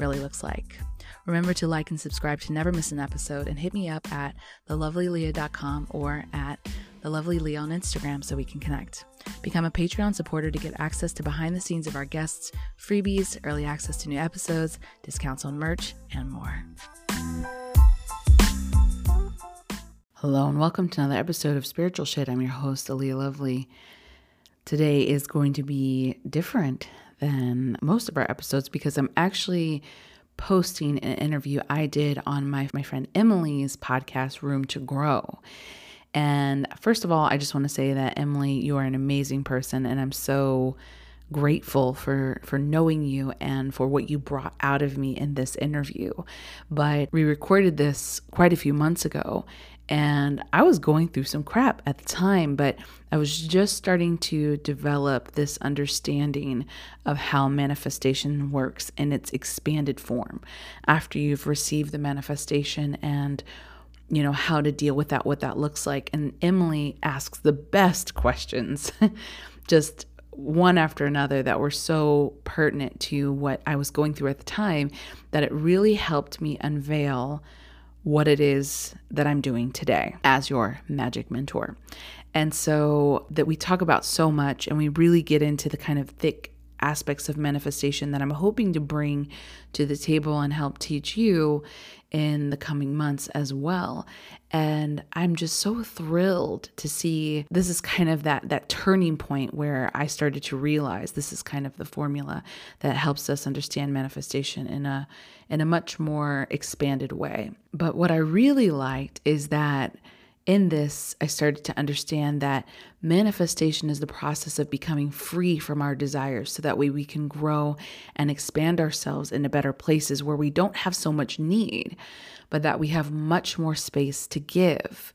really looks like. Remember to like and subscribe to never miss an episode and hit me up at thelovelyleah.com or at thelovelyleah on Instagram so we can connect. Become a Patreon supporter to get access to behind the scenes of our guests, freebies, early access to new episodes, discounts on merch, and more. Hello and welcome to another episode of Spiritual Shit. I'm your host, Aaliyah Lovely. Today is going to be different than most of our episodes because I'm actually posting an interview I did on my, my friend Emily's podcast, Room to Grow. And first of all, I just want to say that Emily, you are an amazing person, and I'm so grateful for for knowing you and for what you brought out of me in this interview. But we recorded this quite a few months ago and I was going through some crap at the time, but I was just starting to develop this understanding of how manifestation works in its expanded form. After you've received the manifestation and you know how to deal with that what that looks like. And Emily asks the best questions just one after another that were so pertinent to what I was going through at the time that it really helped me unveil what it is that I'm doing today as your magic mentor. And so that we talk about so much and we really get into the kind of thick aspects of manifestation that I'm hoping to bring to the table and help teach you in the coming months as well. And I'm just so thrilled to see this is kind of that that turning point where I started to realize this is kind of the formula that helps us understand manifestation in a in a much more expanded way. But what I really liked is that in this, I started to understand that manifestation is the process of becoming free from our desires so that way we can grow and expand ourselves into better places where we don't have so much need, but that we have much more space to give.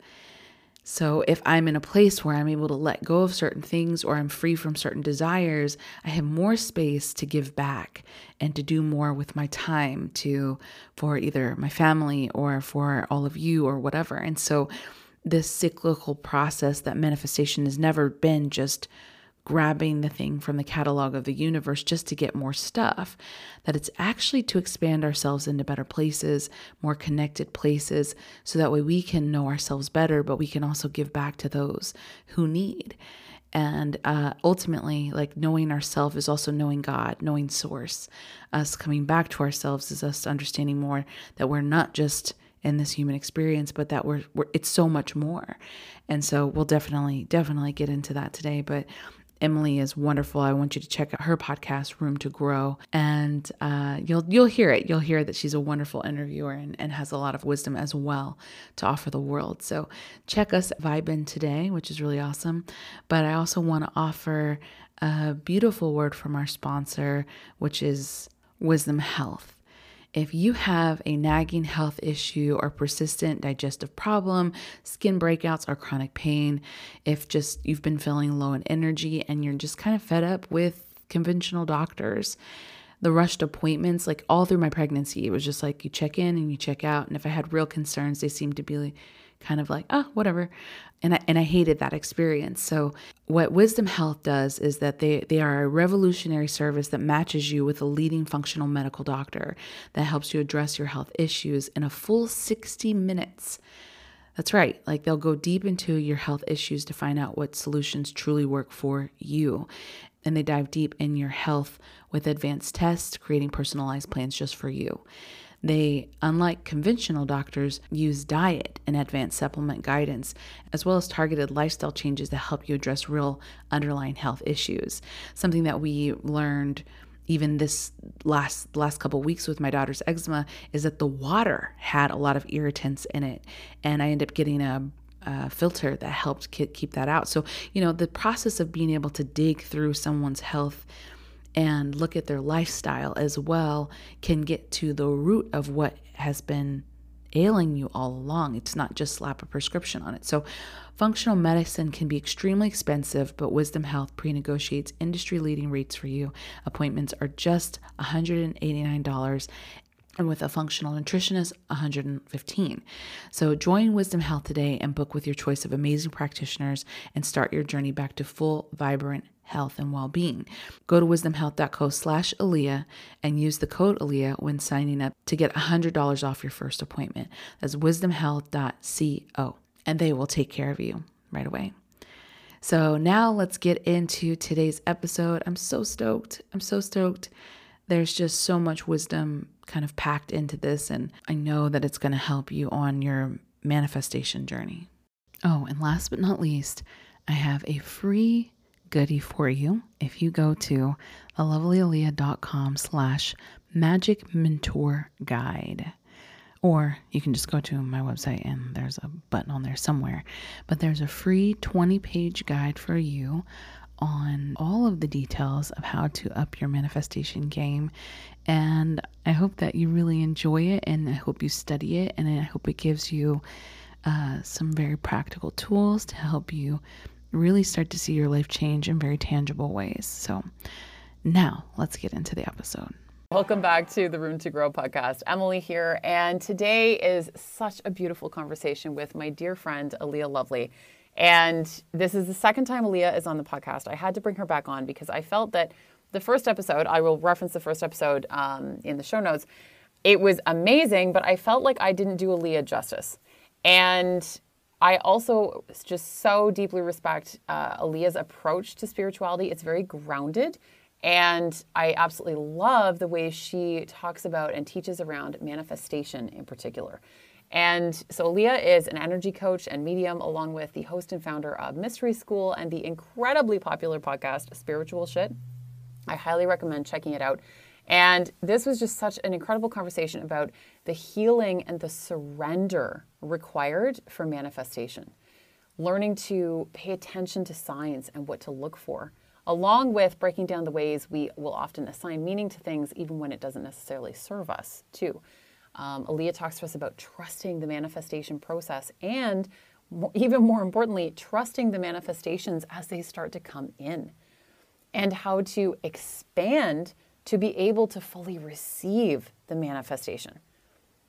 So, if I'm in a place where I'm able to let go of certain things or I'm free from certain desires, I have more space to give back and to do more with my time to for either my family or for all of you or whatever. And so, this cyclical process that manifestation has never been just grabbing the thing from the catalog of the universe just to get more stuff, that it's actually to expand ourselves into better places, more connected places, so that way we can know ourselves better, but we can also give back to those who need. And uh, ultimately, like knowing ourselves is also knowing God, knowing Source. Us coming back to ourselves is us understanding more that we're not just in this human experience, but that we're, we're it's so much more. And so we'll definitely, definitely get into that today. But Emily is wonderful. I want you to check out her podcast, Room to Grow, and uh, you'll you'll hear it. You'll hear that she's a wonderful interviewer and, and has a lot of wisdom as well to offer the world. So check us Vibin today, which is really awesome. But I also want to offer a beautiful word from our sponsor, which is Wisdom Health. If you have a nagging health issue or persistent digestive problem, skin breakouts, or chronic pain, if just you've been feeling low in energy and you're just kind of fed up with conventional doctors, the rushed appointments, like all through my pregnancy, it was just like you check in and you check out. And if I had real concerns, they seemed to be kind of like, oh, whatever. And I, and I hated that experience. So what Wisdom Health does is that they, they are a revolutionary service that matches you with a leading functional medical doctor that helps you address your health issues in a full 60 minutes. That's right. Like they'll go deep into your health issues to find out what solutions truly work for you. And they dive deep in your health with advanced tests, creating personalized plans just for you. They, unlike conventional doctors, use diet and advanced supplement guidance, as well as targeted lifestyle changes to help you address real underlying health issues. Something that we learned even this last last couple weeks with my daughter's eczema is that the water had a lot of irritants in it, and I ended up getting a uh, filter that helped keep that out. So, you know, the process of being able to dig through someone's health and look at their lifestyle as well can get to the root of what has been ailing you all along. It's not just slap a prescription on it. So, functional medicine can be extremely expensive, but Wisdom Health pre negotiates industry leading rates for you. Appointments are just $189 and with a functional nutritionist 115 so join wisdom health today and book with your choice of amazing practitioners and start your journey back to full vibrant health and well-being. Go to wisdomhealth.co slash aaliyah and use the code aaliyah when signing up to get $100 off your first appointment. That's wisdomhealth.co and they will take care of you right away. So now let's get into today's episode. I'm so stoked. I'm so stoked. There's just so much wisdom kind of packed into this, and I know that it's going to help you on your manifestation journey. Oh, and last but not least, I have a free goodie for you. If you go to thelovelyleah.com slash magic mentor guide, or you can just go to my website and there's a button on there somewhere. But there's a free 20 page guide for you on all of the details of how to up your manifestation game. And I hope that you really enjoy it and I hope you study it and I hope it gives you uh, some very practical tools to help you really start to see your life change in very tangible ways. So now let's get into the episode. Welcome back to the Room to Grow podcast. Emily here, and today is such a beautiful conversation with my dear friend Aaliyah Lovely. And this is the second time Aaliyah is on the podcast. I had to bring her back on because I felt that the first episode, I will reference the first episode um, in the show notes, it was amazing, but I felt like I didn't do Aaliyah justice. And I also just so deeply respect uh, Aaliyah's approach to spirituality. It's very grounded. And I absolutely love the way she talks about and teaches around manifestation in particular. And so Leah is an energy coach and medium, along with the host and founder of Mystery School and the incredibly popular podcast Spiritual Shit. I highly recommend checking it out. And this was just such an incredible conversation about the healing and the surrender required for manifestation. Learning to pay attention to signs and what to look for, along with breaking down the ways we will often assign meaning to things even when it doesn't necessarily serve us, too. Um, Aaliyah talks to us about trusting the manifestation process and, even more importantly, trusting the manifestations as they start to come in and how to expand to be able to fully receive the manifestation.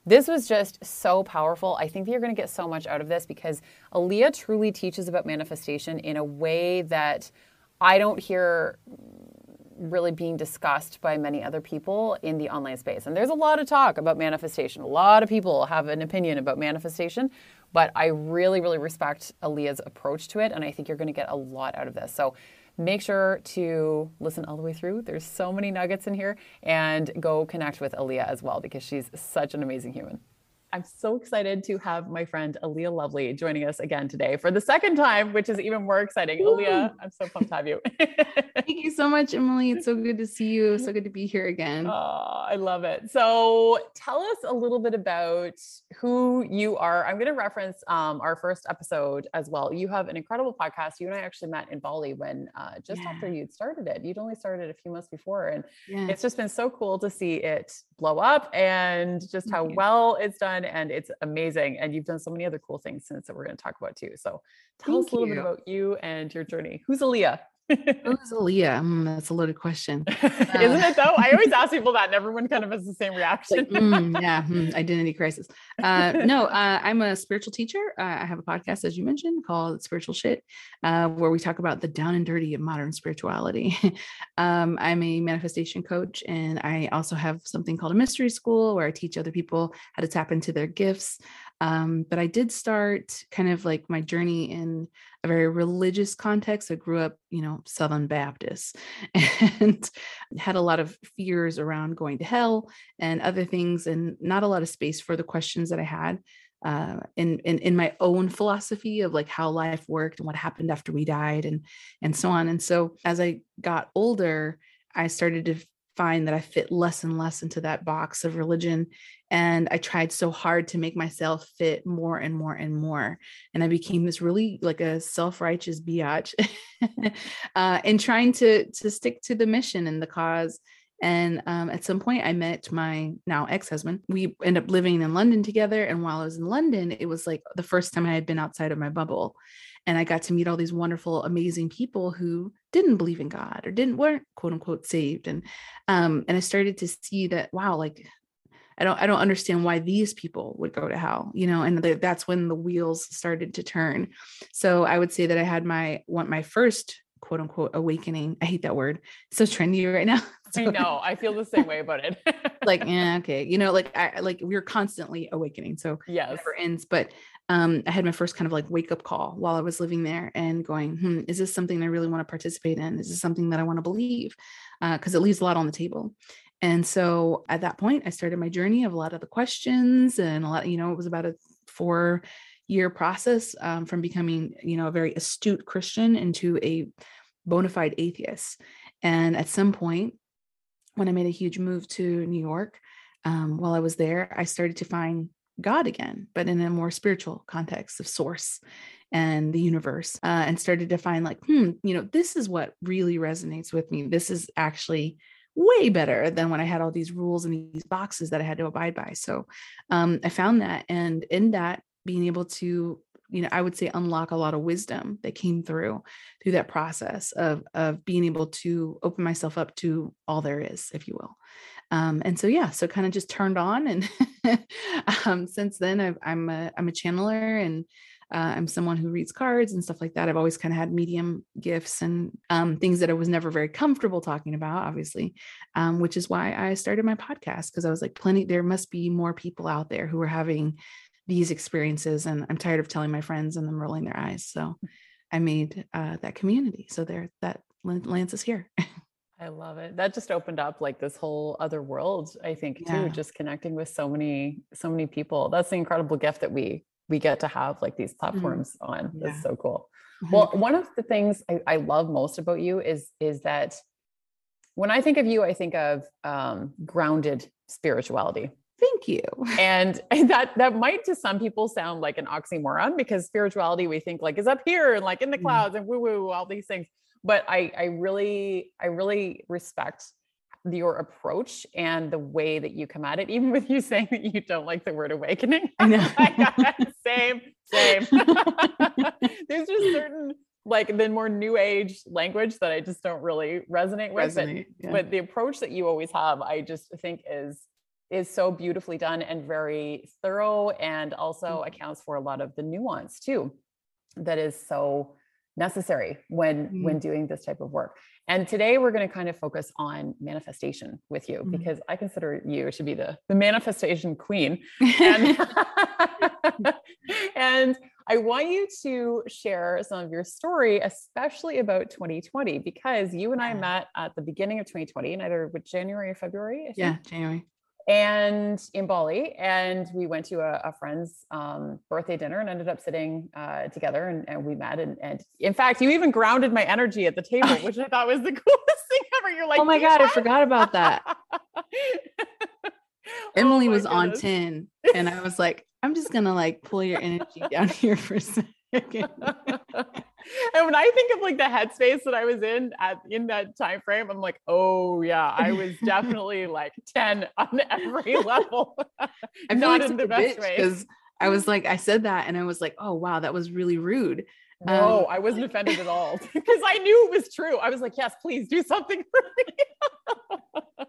This was just so powerful. I think that you're going to get so much out of this because Aaliyah truly teaches about manifestation in a way that I don't hear really being discussed by many other people in the online space. And there's a lot of talk about manifestation. A lot of people have an opinion about manifestation, but I really, really respect Aaliyah's approach to it. And I think you're going to get a lot out of this. So make sure to listen all the way through. There's so many nuggets in here and go connect with Aaliyah as well because she's such an amazing human. I'm so excited to have my friend Aaliyah Lovely joining us again today for the second time, which is even more exciting. Woo. Aaliyah, I'm so pumped to have you. Thank you so much, Emily. It's so good to see you. So good to be here again. Oh, I love it. So tell us a little bit about who you are. I'm going to reference um, our first episode as well. You have an incredible podcast. You and I actually met in Bali when uh, just yeah. after you'd started it. You'd only started a few months before. And yeah. it's just been so cool to see it blow up and just how mm-hmm. well it's done and it's amazing. And you've done so many other cool things since that we're going to talk about too. So tell Thank us a little you. bit about you and your journey. Who's Aaliyah? Who's Aaliyah? Mm, that's a loaded question. Uh, Isn't it though? I always ask people that and everyone kind of has the same reaction. Like, mm, yeah, mm, identity crisis. Uh, no, uh, I'm a spiritual teacher. Uh, I have a podcast, as you mentioned, called Spiritual Shit, uh, where we talk about the down and dirty of modern spirituality. um, I'm a manifestation coach, and I also have something called a mystery school where I teach other people how to tap into their gifts. Um, but I did start kind of like my journey in a very religious context. I grew up, you know, Southern Baptist and had a lot of fears around going to hell and other things, and not a lot of space for the questions that I had. Uh, in, in in my own philosophy of like how life worked and what happened after we died and and so on and so as I got older I started to find that I fit less and less into that box of religion. And I tried so hard to make myself fit more and more and more. And I became this really like a self-righteous biatch uh, and trying to to stick to the mission and the cause. And um, at some point, I met my now ex husband. We ended up living in London together. And while I was in London, it was like the first time I had been outside of my bubble and i got to meet all these wonderful amazing people who didn't believe in god or didn't weren't quote unquote saved and um and i started to see that wow like i don't i don't understand why these people would go to hell you know and that's when the wheels started to turn so i would say that i had my one my first quote unquote awakening. I hate that word. It's so trendy right now. So, I know. I feel the same way about it. like, yeah, okay. You know, like I like we're constantly awakening. So yes. never ends. But um, I had my first kind of like wake up call while I was living there and going, hmm, is this something I really want to participate in? Is this something that I want to believe? Because uh, it leaves a lot on the table. And so at that point, I started my journey of a lot of the questions and a lot, you know, it was about a four year process um, from becoming, you know, a very astute Christian into a bona fide atheist. And at some point, when I made a huge move to New York, um, while I was there, I started to find God again, but in a more spiritual context of source and the universe, uh, and started to find like, hmm, you know, this is what really resonates with me. This is actually way better than when I had all these rules and these boxes that I had to abide by. So um, I found that, and in that, being able to you know i would say unlock a lot of wisdom that came through through that process of of being able to open myself up to all there is if you will um, and so yeah so kind of just turned on and um, since then I've, i'm a i'm a channeler and uh, i'm someone who reads cards and stuff like that. I've always kind of had medium gifts and um, things that i was never very comfortable talking about obviously um, which is why i started my podcast because i was like plenty there must be more people out there who are having these experiences and i'm tired of telling my friends and them rolling their eyes. So i made uh, that community. So there that lands us here i love it that just opened up like this whole other world i think too just connecting with so many so many people that's the incredible gift that we we get to have like these mm-hmm. platforms mm. on that's yeah. so cool mm-hmm. well one of the things I, I love most about you is is that when i think of you i think of um, grounded spirituality Thank you. And that that might to some people sound like an oxymoron because spirituality we think like is up here and like in the mm. clouds and woo woo all these things. But I I really I really respect your approach and the way that you come at it, even with you saying that you don't like the word awakening. I know. same, same. There's just certain like the more new age language that I just don't really resonate with. Resonate, but, yeah. but the approach that you always have, I just think is is so beautifully done and very thorough and also mm-hmm. accounts for a lot of the nuance too that is so necessary when mm-hmm. when doing this type of work. And today we're going to kind of focus on manifestation with you mm-hmm. because i consider you to be the the manifestation queen. And, and i want you to share some of your story especially about 2020 because you and i met at the beginning of 2020 in either with january or february yeah january and in Bali, and we went to a, a friend's um, birthday dinner and ended up sitting uh, together, and, and, we met. And, and, in fact, you even grounded my energy at the table, which I thought was the coolest thing ever. You're like, oh my god, I forgot about that. Emily oh was goodness. on ten, and I was like, I'm just gonna like pull your energy down here for a second. And when I think of like the headspace that I was in at in that time frame, I'm like, oh yeah, I was definitely like 10 on every level. I'm not like in the best way. Because I was like, I said that and I was like, oh wow, that was really rude. No, um, I wasn't offended at all because I knew it was true. I was like, yes, please do something for me.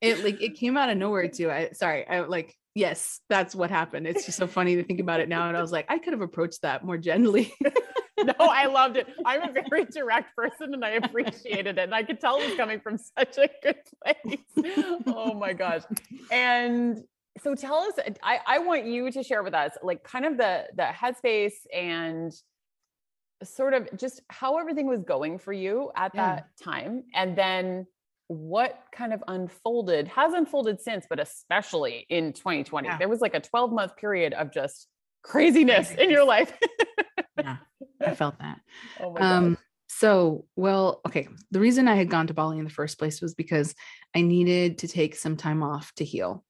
it like it came out of nowhere too. I sorry, I like yes, that's what happened. It's just so funny to think about it now. And I was like, I could have approached that more gently. no, I loved it. I'm a very direct person and I appreciated it. And I could tell it was coming from such a good place. Oh my gosh. And so tell us, I, I want you to share with us like kind of the the headspace and sort of just how everything was going for you at yeah. that time. And then what kind of unfolded has unfolded since, but especially in 2020. Yeah. There was like a 12 month period of just craziness in your life. yeah, I felt that. Oh um, So, well, okay. The reason I had gone to Bali in the first place was because I needed to take some time off to heal.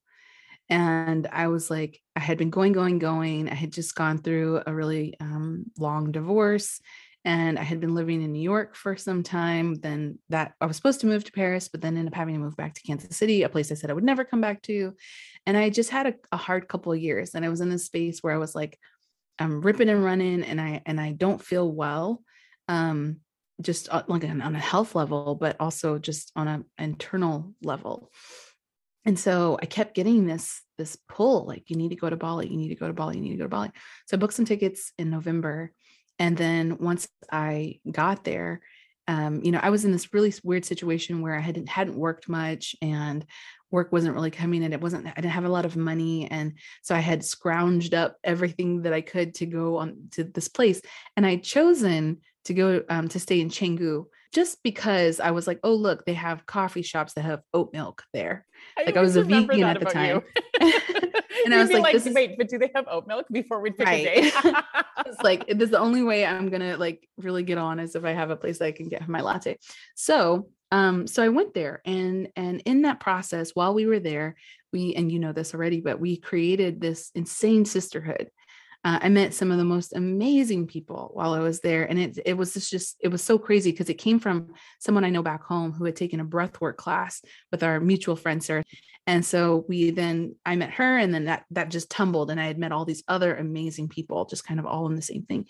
And I was like, I had been going, going, going. I had just gone through a really um, long divorce and I had been living in New York for some time. Then that I was supposed to move to Paris, but then ended up having to move back to Kansas City, a place I said I would never come back to. And I just had a, a hard couple of years, and I was in this space where I was like, I'm ripping and running, and I and I don't feel well, um, just like on, a health level, but also just on an internal level. And so I kept getting this this pull, like you need to go to Bali, you need to go to Bali, you need to go to Bali. So I booked some tickets in November and then once I got there, um, you know, I was in this really weird situation where I hadn't hadn't worked much and work wasn't really coming and it wasn't I didn't have a lot of money and so I had scrounged up everything that I could to go on to this place and I'd chosen to go um, to stay in Canggu just because I was like, oh look, they have coffee shops that have oat milk there. I like I was a vegan at the time. and I was like, like wait, but do they have oat milk before we pick right. a date? it's like this is the only way I'm gonna like really get on is if I have a place I can get my latte. So um, so I went there and and in that process, while we were there, we and you know this already, but we created this insane sisterhood uh, I met some of the most amazing people while I was there, and it it was just it was so crazy because it came from someone I know back home who had taken a breathwork class with our mutual friend Sarah, and so we then I met her, and then that that just tumbled, and I had met all these other amazing people, just kind of all in the same thing.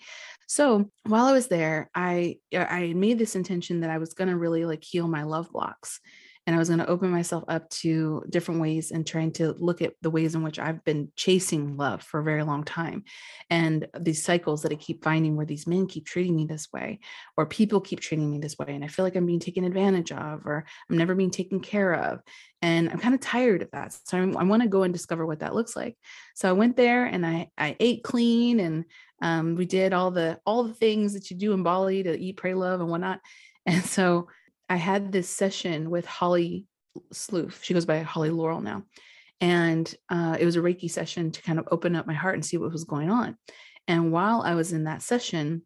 So while I was there, I I made this intention that I was going to really like heal my love blocks and I was going to open myself up to different ways and trying to look at the ways in which I've been chasing love for a very long time. And these cycles that I keep finding where these men keep treating me this way, or people keep treating me this way. And I feel like I'm being taken advantage of, or I'm never being taken care of. And I'm kind of tired of that. So I'm, i want to go and discover what that looks like. So I went there and I, I ate clean and um, we did all the all the things that you do in Bali to eat, pray, love, and whatnot. And so I had this session with Holly Sloof. She goes by Holly Laurel now. And uh, it was a Reiki session to kind of open up my heart and see what was going on. And while I was in that session,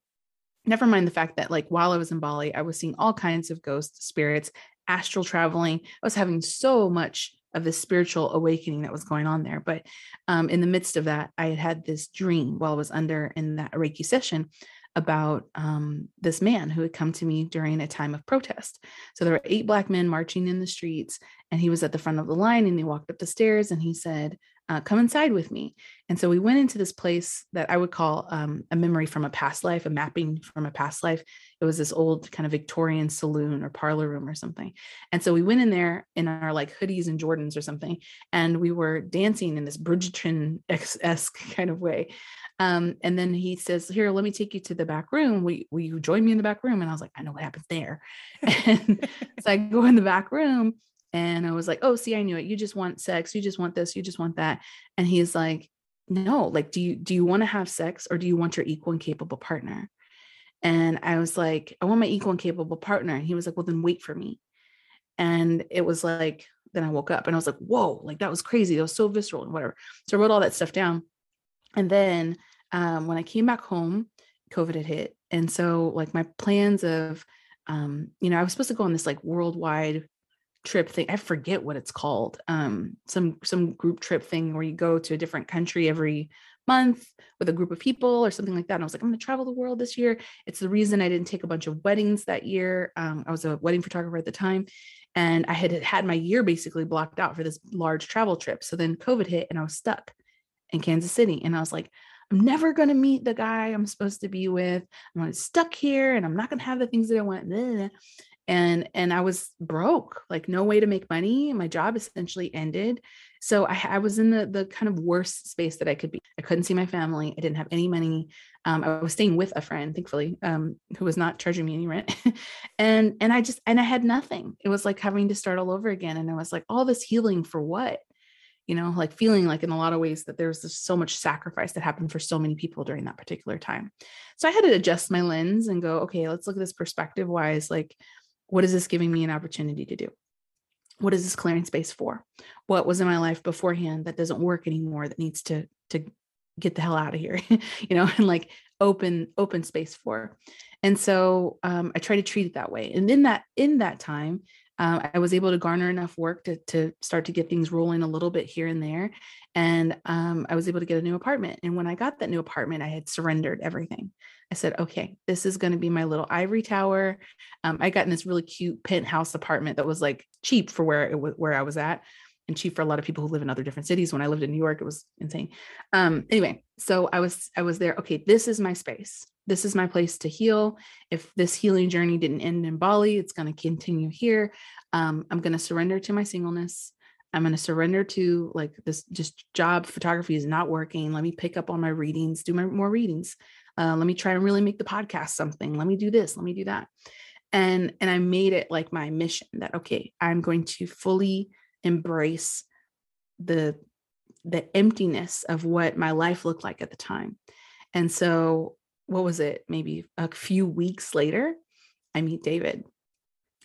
never mind the fact that, like, while I was in Bali, I was seeing all kinds of ghost spirits, astral traveling. I was having so much of this spiritual awakening that was going on there. But um, in the midst of that, I had had this dream while I was under in that Reiki session about um, this man who had come to me during a time of protest. So there were eight black men marching in the streets, and he was at the front of the line and he walked up the stairs and he said, uh, Come inside with me. And so we went into this place that I would call um, a memory from a past life, a mapping from a past life. It was this old kind of Victorian saloon or parlor room or something. And so we went in there in our like hoodies and Jordans or something, and we were dancing in this Bridgerton esque kind of way. Um, and then he says, Here, let me take you to the back room. Will, will you join me in the back room? And I was like, I know what happens there. And so I go in the back room and I was like, Oh, see, I knew it. You just want sex. You just want this. You just want that. And he's like, No, like, do you do you want to have sex or do you want your equal and capable partner? And I was like, I want my equal and capable partner. And he was like, Well, then wait for me. And it was like, then I woke up and I was like, Whoa, like that was crazy. That was so visceral and whatever. So I wrote all that stuff down. And then um, when I came back home, COVID had hit. And so, like, my plans of, um, you know, I was supposed to go on this like worldwide trip thing. I forget what it's called. Um, some some group trip thing where you go to a different country every month with a group of people or something like that. And I was like, I'm going to travel the world this year. It's the reason I didn't take a bunch of weddings that year. Um, I was a wedding photographer at the time, and I had had my year basically blocked out for this large travel trip. So then COVID hit, and I was stuck in Kansas City, and I was like, I'm never going to meet the guy I'm supposed to be with. I'm stuck here and I'm not going to have the things that I want. And and I was broke, like no way to make money. My job essentially ended. So I, I was in the the kind of worst space that I could be. I couldn't see my family. I didn't have any money. Um, I was staying with a friend, thankfully, um, who was not charging me any rent. and and I just and I had nothing. It was like having to start all over again. And I was like, all this healing for what? You know, like feeling like in a lot of ways that there was so much sacrifice that happened for so many people during that particular time. So I had to adjust my lens and go, okay, let's look at this perspective wise. Like, what is this giving me an opportunity to do? What is this clearing space for? What was in my life beforehand that doesn't work anymore that needs to to get the hell out of here you know and like open open space for and so um, i try to treat it that way and in that in that time um, I was able to garner enough work to, to start to get things rolling a little bit here and there. And um, I was able to get a new apartment. And when I got that new apartment, I had surrendered everything. I said, okay, this is going to be my little ivory tower. Um, I got in this really cute penthouse apartment that was like cheap for where it was, where I was at and cheap for a lot of people who live in other different cities. When I lived in New York, it was insane. Um, anyway, so I was I was there. Okay, this is my space. This is my place to heal. If this healing journey didn't end in Bali, it's going to continue here. Um, I'm going to surrender to my singleness. I'm going to surrender to like this just job photography is not working. Let me pick up on my readings, do my more readings. Uh, let me try and really make the podcast something. Let me do this. Let me do that. And and I made it like my mission that okay, I'm going to fully embrace the the emptiness of what my life looked like at the time. And so what was it? Maybe a few weeks later, I meet David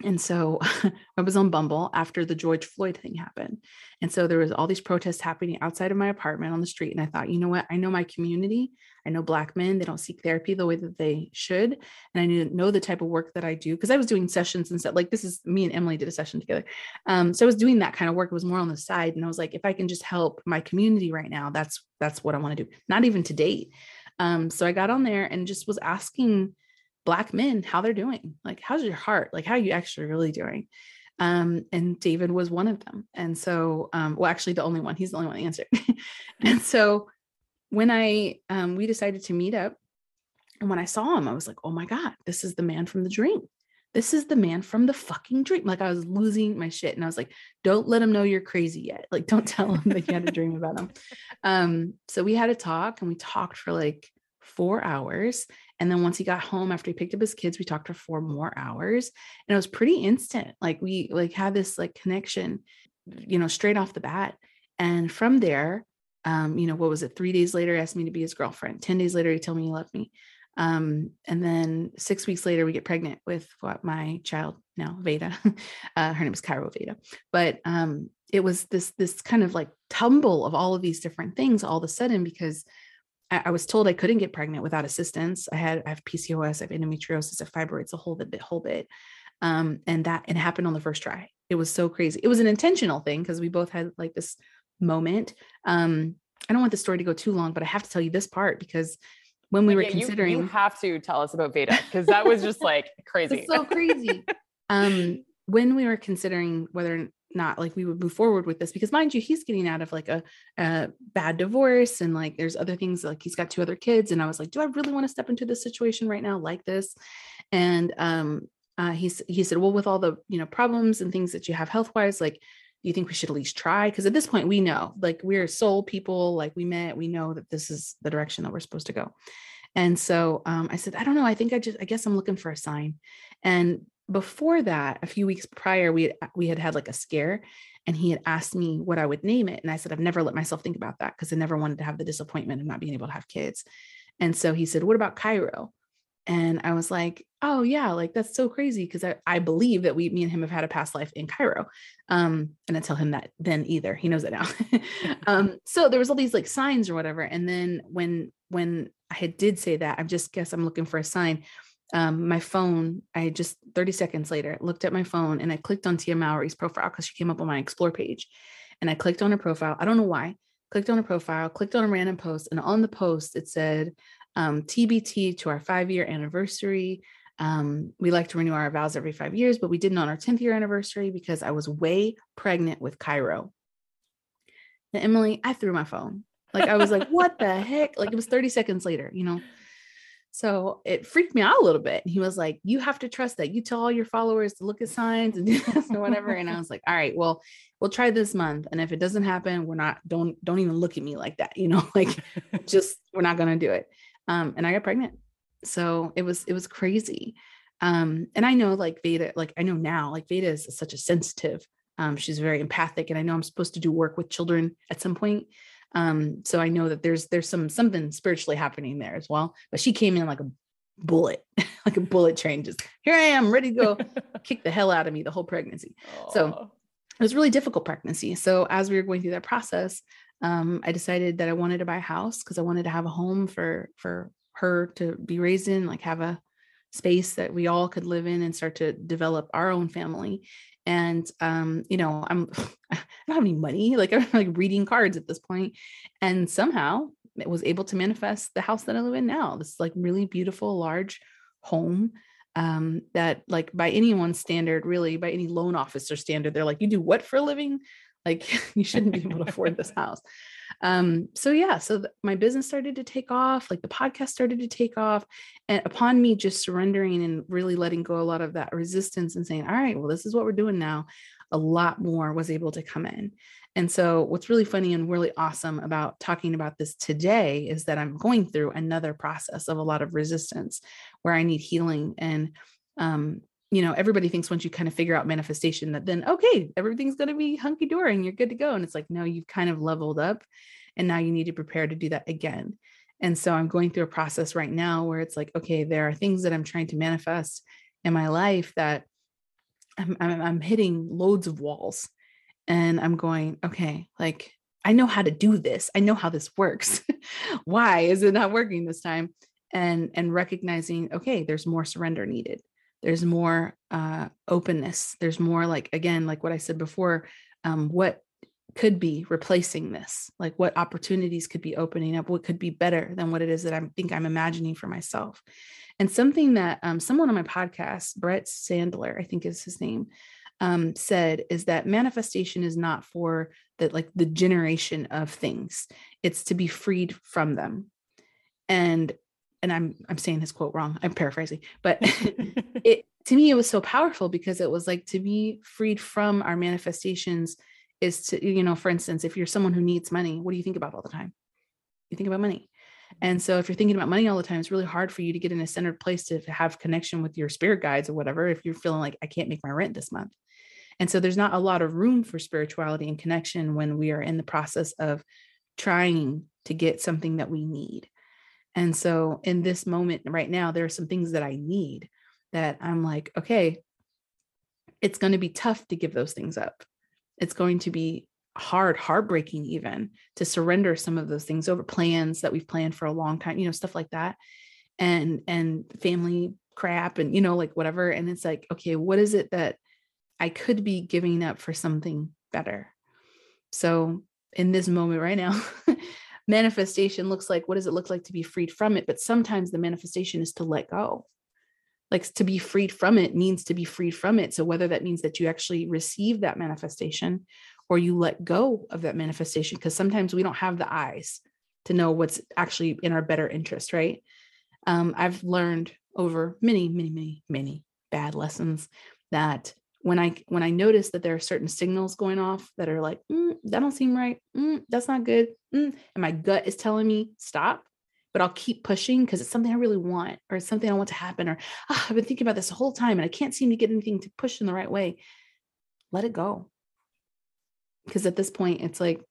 and so I was on Bumble after the George Floyd thing happened. And so there was all these protests happening outside of my apartment on the street. And I thought, you know what? I know my community. I know Black men. They don't seek therapy the way that they should. And I didn't know the type of work that I do because I was doing sessions and stuff. Like this is me and Emily did a session together. Um, so I was doing that kind of work. It was more on the side. And I was like, if I can just help my community right now, that's that's what I want to do. Not even to date. Um, so I got on there and just was asking black men how they're doing like how's your heart? Like how are you actually really doing? Um, and david was one of them. And so um, well actually the only one. He's the only one that answered. And so when i um, we decided to meet up and when i saw him i was like oh my god this is the man from the dream this is the man from the fucking dream like i was losing my shit and i was like don't let him know you're crazy yet like don't tell him that you had a dream about him um so we had a talk and we talked for like four hours and then once he got home after he picked up his kids, we talked for four more hours. And it was pretty instant. Like we like had this like connection, you know, straight off the bat. And from there, um, you know, what was it? Three days later, asked me to be his girlfriend. 10 days later, he told me he loved me. Um, and then six weeks later, we get pregnant with what my child now, Veda. uh, her name is Cairo Veda. But um, it was this this kind of like tumble of all of these different things all of a sudden because I, was told I couldn't get pregnant without assistance. I had I have PCOS, I have endometriosis, I have fibroids, a whole bit, whole bit. Um, and that it happened on the first try. It was so crazy. It was an intentional thing because we both had like this moment. Um, I don't want the story to go too long, but I have to tell you this part because when we were considering, you, you, have to tell us about Veda because that was just like crazy. so crazy. um, when we were considering whether or not like we would move forward with this because mind you he's getting out of like a, a, bad divorce and like there's other things like he's got two other kids and i was like do i really want to step into this situation right now like this and um uh, he's he said well with all the you know problems and things that you have health wise like do you think we should at least try because at this point we know like we're soul people like we met we know that this is the direction that we're supposed to go and so um, i said i don't know i think i just i guess i'm looking for a sign and before that, a few weeks prior, we had, we had had like a scare and he had asked me what I would name it. And I said, I've never let myself think about that because I never wanted to have the disappointment of not being able to have kids. And so he said, What about Cairo? And I was like, Oh, yeah, like that's so crazy because I, I believe that we, me and him have had a past life in Cairo. Um, and I tell him that then either. He knows it now. um, so there was all these like signs or whatever. And then when, when I did say that, I just guess I'm looking for a sign um, my phone, I just 30 seconds later looked at my phone and I clicked on Tia Mowry's profile because she came up on my explore page. And I clicked on her profile. I don't know why. Clicked on her profile, clicked on a random post, and on the post it said um, TBT to our five year anniversary. Um, we like to renew our vows every five years, but we didn't on our 10th year anniversary because I was way pregnant with Cairo. And Emily, I threw my phone. Like I was like, what the heck? Like it was 30 seconds later, you know. So it freaked me out a little bit. He was like, You have to trust that. You tell all your followers to look at signs and do this or whatever. and I was like, All right, well, we'll try this month. And if it doesn't happen, we're not, don't, don't even look at me like that, you know, like just we're not gonna do it. Um, and I got pregnant. So it was, it was crazy. Um, and I know like Veda, like I know now, like Veda is such a sensitive, um, she's very empathic. And I know I'm supposed to do work with children at some point. Um, so I know that there's there's some something spiritually happening there as well. But she came in like a bullet, like a bullet train. Just here I am, ready to go kick the hell out of me the whole pregnancy. Aww. So it was really difficult pregnancy. So as we were going through that process, um, I decided that I wanted to buy a house because I wanted to have a home for for her to be raised in, like have a space that we all could live in and start to develop our own family. And um, you know, I'm I don't have any money, like I'm like reading cards at this point. And somehow it was able to manifest the house that I live in now. This like really beautiful, large home um that like by anyone's standard really by any loan officer standard they're like you do what for a living like you shouldn't be able to afford this house. Um so yeah so th- my business started to take off like the podcast started to take off and upon me just surrendering and really letting go a lot of that resistance and saying all right well this is what we're doing now a lot more was able to come in. And so what's really funny and really awesome about talking about this today is that i'm going through another process of a lot of resistance where i need healing and um you know, everybody thinks once you kind of figure out manifestation that then, okay, everything's going to be hunky dory and you're good to go. And it's like, no, you've kind of leveled up and now you need to prepare to do that again. And so I'm going through a process right now where it's like, okay, there are things that I'm trying to manifest in my life that I'm, I'm, I'm hitting loads of walls and I'm going, okay, like I know how to do this. I know how this works. Why is it not working this time? And and recognizing, okay, there's more surrender needed there's more uh, openness. There's more like again like what i said before um, what could be replacing this? Like what opportunities could be opening up? What could be better than what it is that i think i'm imagining for myself? And something that um, someone on my podcast brett sandler i think is his name um, said is that manifestation is not for the like the generation of things. It's to be freed from them. And and I'm I'm saying his quote wrong. I'm paraphrasing, but it to me it was so powerful because it was like to be freed from our manifestations is to you know for instance if you're someone who needs money what do you think about all the time? You think about money. And so if you're thinking about money all the time it's really hard for you to get in a centered place to have connection with your spirit guides or whatever if you're feeling like i can't make my rent this month. And so there's not a lot of room for spirituality and connection when we are in the process of trying to get something that we need and so in this moment right now, there are some things that I need that I'm like, okay, it's going to be tough to give those things up. It's going to be hard, heartbreaking even to surrender some of those things over plans that we've planned for a long time, you know, stuff like that. And and family crap and you know, like whatever. And it's like, okay, what is it that I could be giving up for something better? So in this moment right now, manifestation looks like what does it look like to be freed from it? But sometimes the manifestation is to let go. Like to be freed from it means to be freed from it. So whether that means that you actually receive that manifestation or you let go of that manifestation because sometimes we don't have the eyes to know what's actually in our better interest right? Um, i've learned over many many many many bad lessons that when I when I notice that there are certain signals going off that are like mm, that don't seem right, mm, that's not good, mm, and my gut is telling me stop, but I'll keep pushing because it's something I really want or it's something I want to happen or oh, I've been thinking about this the whole time and I can't seem to get anything to push in the right way. Let it go, because at this point it's like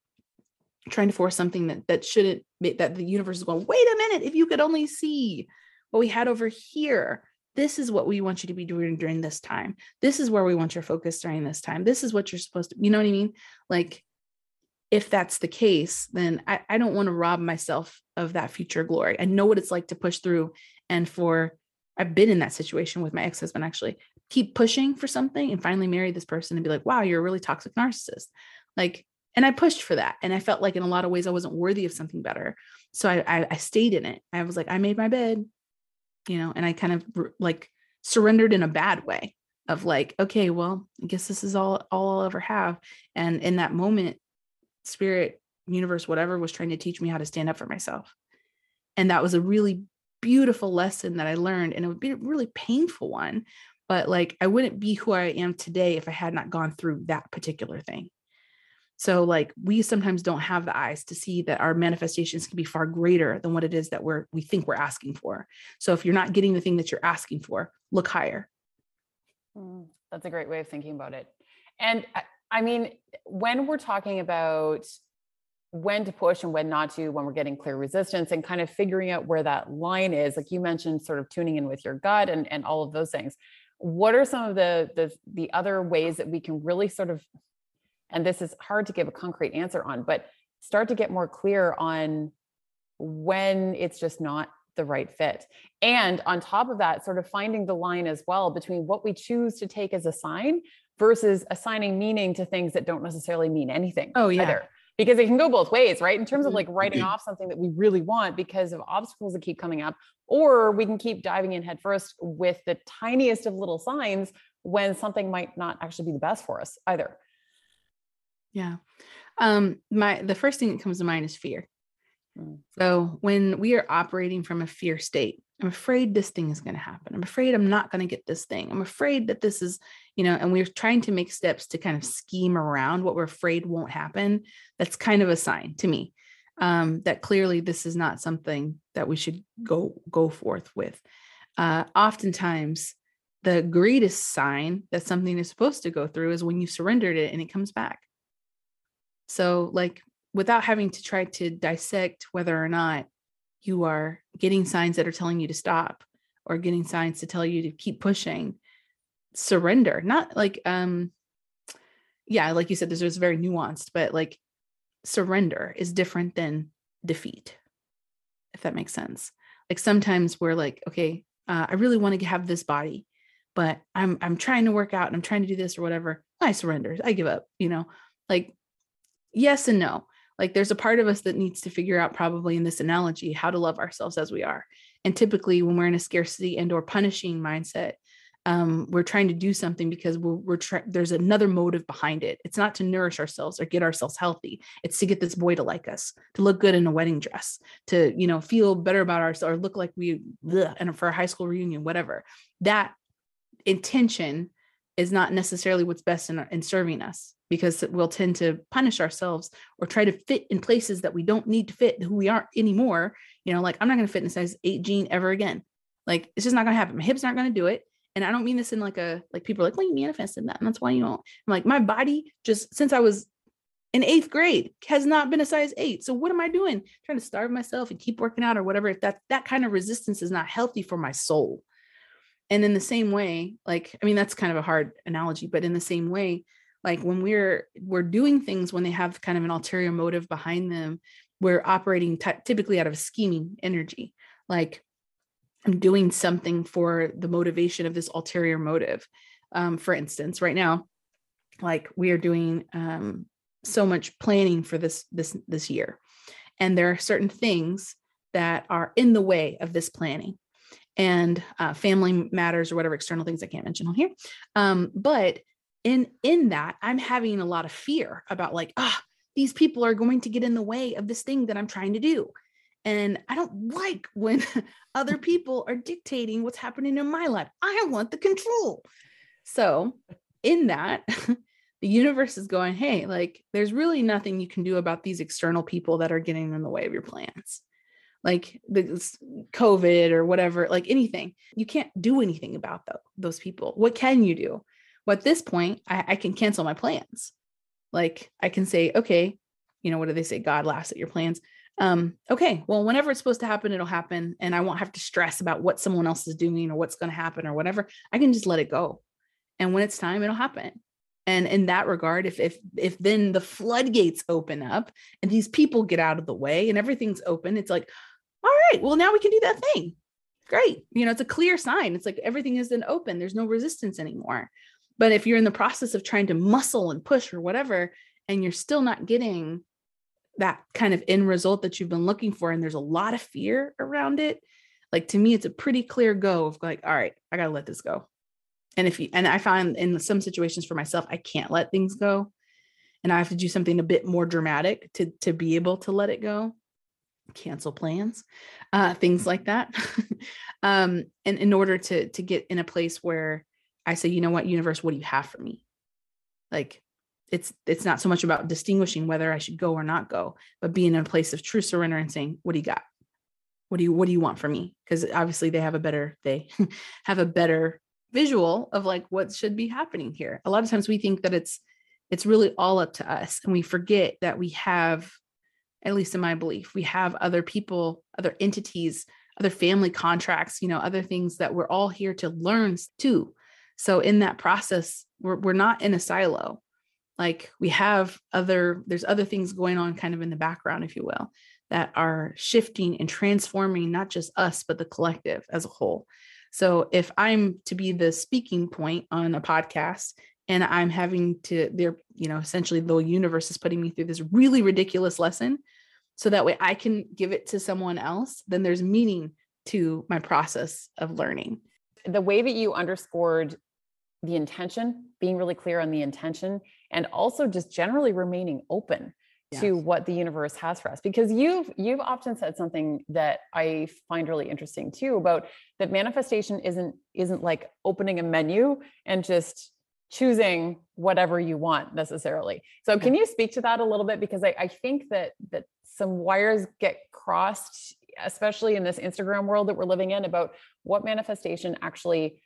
trying to force something that that shouldn't that the universe is going. Wait a minute, if you could only see what we had over here this is what we want you to be doing during this time. This is where we want your focus during this time. This is what you're supposed to, you know what I mean? Like, if that's the case, then I, I don't want to rob myself of that future glory. I know what it's like to push through. And for, I've been in that situation with my ex husband actually, keep pushing for something and finally marry this person and be like, wow, you're a really toxic narcissist. Like, and I pushed for that. And I felt like in a lot of ways I wasn't worthy of something better. So I, I, I stayed in it. I was like, I made my bed you know, and I kind of like surrendered in a bad way of like, okay, well, I guess this is all all I'll ever have. And in that moment, spirit, universe, whatever was trying to teach me how to stand up for myself. And that was a really beautiful lesson that I learned. And it would be a really painful one. But like I wouldn't be who I am today if I had not gone through that particular thing. So like we sometimes don't have the eyes to see that our manifestations can be far greater than what it is that we're we think we're asking for. So if you're not getting the thing that you're asking for, look higher. Mm, that's a great way of thinking about it. And I mean, when we're talking about when to push and when not to, when we're getting clear resistance and kind of figuring out where that line is, like you mentioned, sort of tuning in with your gut and, and all of those things. What are some of the, the the other ways that we can really sort of and this is hard to give a concrete answer on but start to get more clear on when it's just not the right fit. And on top of that, sort of finding the line as well between what we choose to take as a sign versus assigning meaning to things that don't necessarily mean anything. Oh, yeah. Either. Because it can go both ways, right? In terms of like mm-hmm. writing off something that we really want because of obstacles that keep coming up, or we can keep diving in headfirst with the tiniest of little signs when something might not actually be the best for us either. Yeah. Um, my the first thing that comes to mind is fear. Mm. So when we are operating from a fear state, I'm afraid this thing is going to happen. I'm afraid I'm not going to get this thing. I'm afraid that this is, you know, and we're trying to make steps to kind of scheme around what we're afraid won't happen. That's kind of a sign to me um, that clearly this is not something that we should go go forth with. Uh, oftentimes, the greatest sign that something is supposed to go through is when you surrendered it and it comes back. So, like, without having to try to dissect whether or not you are getting signs that are telling you to stop or getting signs to tell you to keep pushing, surrender. Not like, um, yeah, like you said, this is very nuanced, but like surrender is different than defeat, if that makes sense. Like sometimes we're like, okay, uh, I really want to have this body but I'm I'm trying to work out and I'm trying to do this or whatever. I surrender. I give up, you know. Like yes and no. Like there's a part of us that needs to figure out probably in this analogy how to love ourselves as we are. And typically when we're in a scarcity and or punishing mindset, um, we're trying to do something because we're, we're trying there's another motive behind it it's not to nourish ourselves or get ourselves healthy it's to get this boy to like us to look good in a wedding dress to you know feel better about ourselves or look like we ugh, and for a high school reunion whatever that intention is not necessarily what's best in, in serving us because we'll tend to punish ourselves or try to fit in places that we don't need to fit who we aren't anymore. You know like i'm not going to fit in a size 8 jean ever again. Like it's just not going to happen. My hips aren't going to do it. And i don't mean this in like a like people are like well you manifested that and that's why you don't. I'm like my body just since i was in eighth grade has not been a size eight. So what am i doing? Trying to starve myself and keep working out or whatever if that that kind of resistance is not healthy for my soul. And in the same way like i mean that's kind of a hard analogy but in the same way like when we're we're doing things when they have kind of an ulterior motive behind them we're operating t- typically out of scheming energy like i'm doing something for the motivation of this ulterior motive um, for instance right now like we are doing um, so much planning for this this this year and there are certain things that are in the way of this planning and uh, family matters or whatever external things I can't mention on here. Um, but in in that, I'm having a lot of fear about like, ah, these people are going to get in the way of this thing that I'm trying to do. And I don't like when other people are dictating what's happening in my life. I want the control. So, in that, the universe is going, hey, like, there's really nothing you can do about these external people that are getting in the way of your plans like this COVID or whatever, like anything. You can't do anything about those people. What can you do? Well, at this point, I, I can cancel my plans. Like I can say, okay, you know, what do they say? God laughs at your plans. Um, okay, well, whenever it's supposed to happen, it'll happen. And I won't have to stress about what someone else is doing or what's going to happen or whatever. I can just let it go. And when it's time, it'll happen. And in that regard, if if if then the floodgates open up and these people get out of the way and everything's open, it's like, all right, well, now we can do that thing. Great. You know, it's a clear sign. It's like everything is then open. There's no resistance anymore. But if you're in the process of trying to muscle and push or whatever, and you're still not getting that kind of end result that you've been looking for, and there's a lot of fear around it, like to me, it's a pretty clear go of like, all right, I got to let this go. And if you, and I find in some situations for myself, I can't let things go. And I have to do something a bit more dramatic to, to be able to let it go cancel plans, uh, things like that. um, and in order to to get in a place where I say, you know what, universe, what do you have for me? Like it's it's not so much about distinguishing whether I should go or not go, but being in a place of true surrender and saying, what do you got? What do you what do you want from me? Because obviously they have a better they have a better visual of like what should be happening here. A lot of times we think that it's it's really all up to us and we forget that we have at least in my belief. We have other people, other entities, other family contracts, you know, other things that we're all here to learn too. So in that process, we're we're not in a silo. Like we have other, there's other things going on kind of in the background, if you will, that are shifting and transforming not just us, but the collective as a whole. So if I'm to be the speaking point on a podcast and I'm having to, they're, you know, essentially the universe is putting me through this really ridiculous lesson so that way I can give it to someone else, then there's meaning to my process of learning. The way that you underscored the intention, being really clear on the intention, and also just generally remaining open yes. to what the universe has for us. Because you've you've often said something that i find really interesting too about that manifestation isn't isn't like opening a menu and just choosing whatever you want necessarily. So can you speak to that a little bit? Because I, I think that that some wires get crossed especially in this instagram world that we're living in about what manifestation actually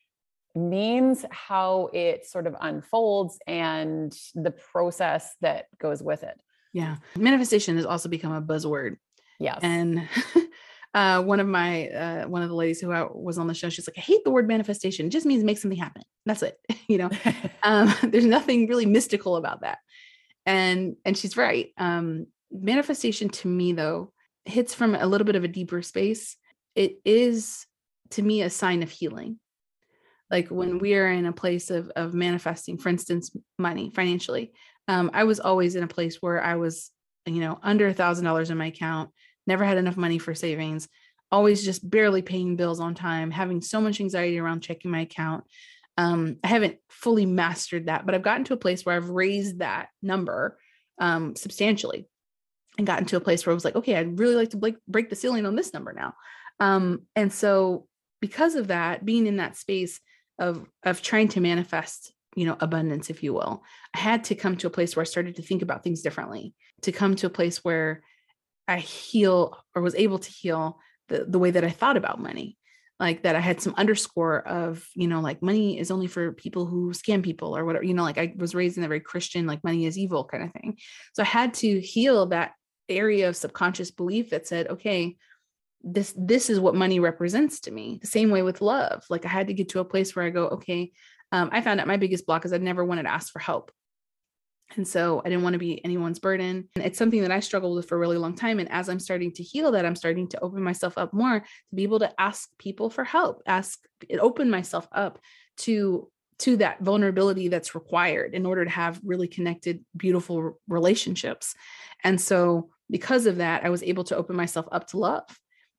means how it sort of unfolds and the process that goes with it yeah. Manifestation has also become a buzzword. Yes. And uh, one of my uh, one of the ladies who I was on the show, she's like, I hate the word manifestation. It just means make something happen. That's it. you know, um, there's nothing really mystical about that. And and she's right. Um, manifestation to me though hits from a little bit of a deeper space. It is to me a sign of healing. Like when we are in a place of of manifesting, for instance, money financially, um, I was always in a place where I was, you know, under a thousand dollars in my account, never had enough money for savings, always just barely paying bills on time, having so much anxiety around checking my account. Um, I haven't fully mastered that, but I've gotten to a place where I've raised that number um, substantially and gotten to a place where I was like, okay, I'd really like to break, break the ceiling on this number now. Um, and so because of that, being in that space of of trying to manifest you know abundance if you will. I had to come to a place where i started to think about things differently to come to a place where i heal or was able to heal the, the way that i thought about money. Like that i had some underscore of you know like money is only for people who scam people or whatever you know like i was raised in a very christian like money is evil kind of thing. So i had to heal that area of subconscious belief that said okay this this is what money represents to me the same way with love like i had to get to a place where i go okay um, I found out my biggest block is I never wanted to ask for help. And so I didn't want to be anyone's burden. And it's something that I struggled with for a really long time. And as I'm starting to heal that, I'm starting to open myself up more to be able to ask people for help, ask, it, open myself up to to that vulnerability that's required in order to have really connected beautiful relationships and so because of that i was able to open myself up to love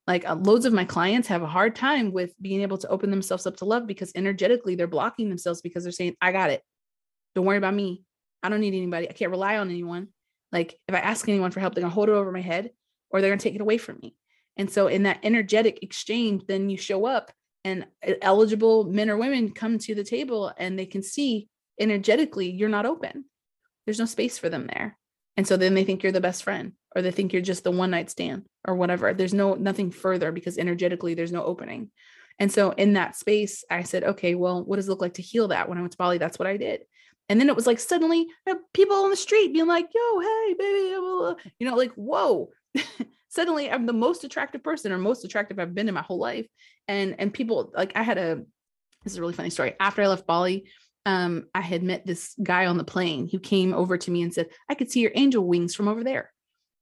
like uh, loads of my clients have a hard time with being able to open themselves up to love because energetically they're blocking themselves because they're saying i got it. Don't worry about me. I don't need anybody. I can't rely on anyone. Like if i ask anyone for help they're going to hold it over my head or they're going to take it away from me. And so in that energetic exchange then you show up and uh, eligible men or women come to the table and they can see energetically you're not open. There's no space for them there. And so then they think you're the best friend or they think you're just the one night stand or whatever. There's no nothing further because energetically there's no opening. And so in that space, I said, okay, well, what does it look like to heal that? When I went to Bali, that's what I did. And then it was like suddenly people on the street being like, yo, hey, baby, you know, like, whoa. suddenly I'm the most attractive person or most attractive I've been in my whole life. And and people like I had a this is a really funny story. After I left Bali, um, I had met this guy on the plane who came over to me and said, I could see your angel wings from over there.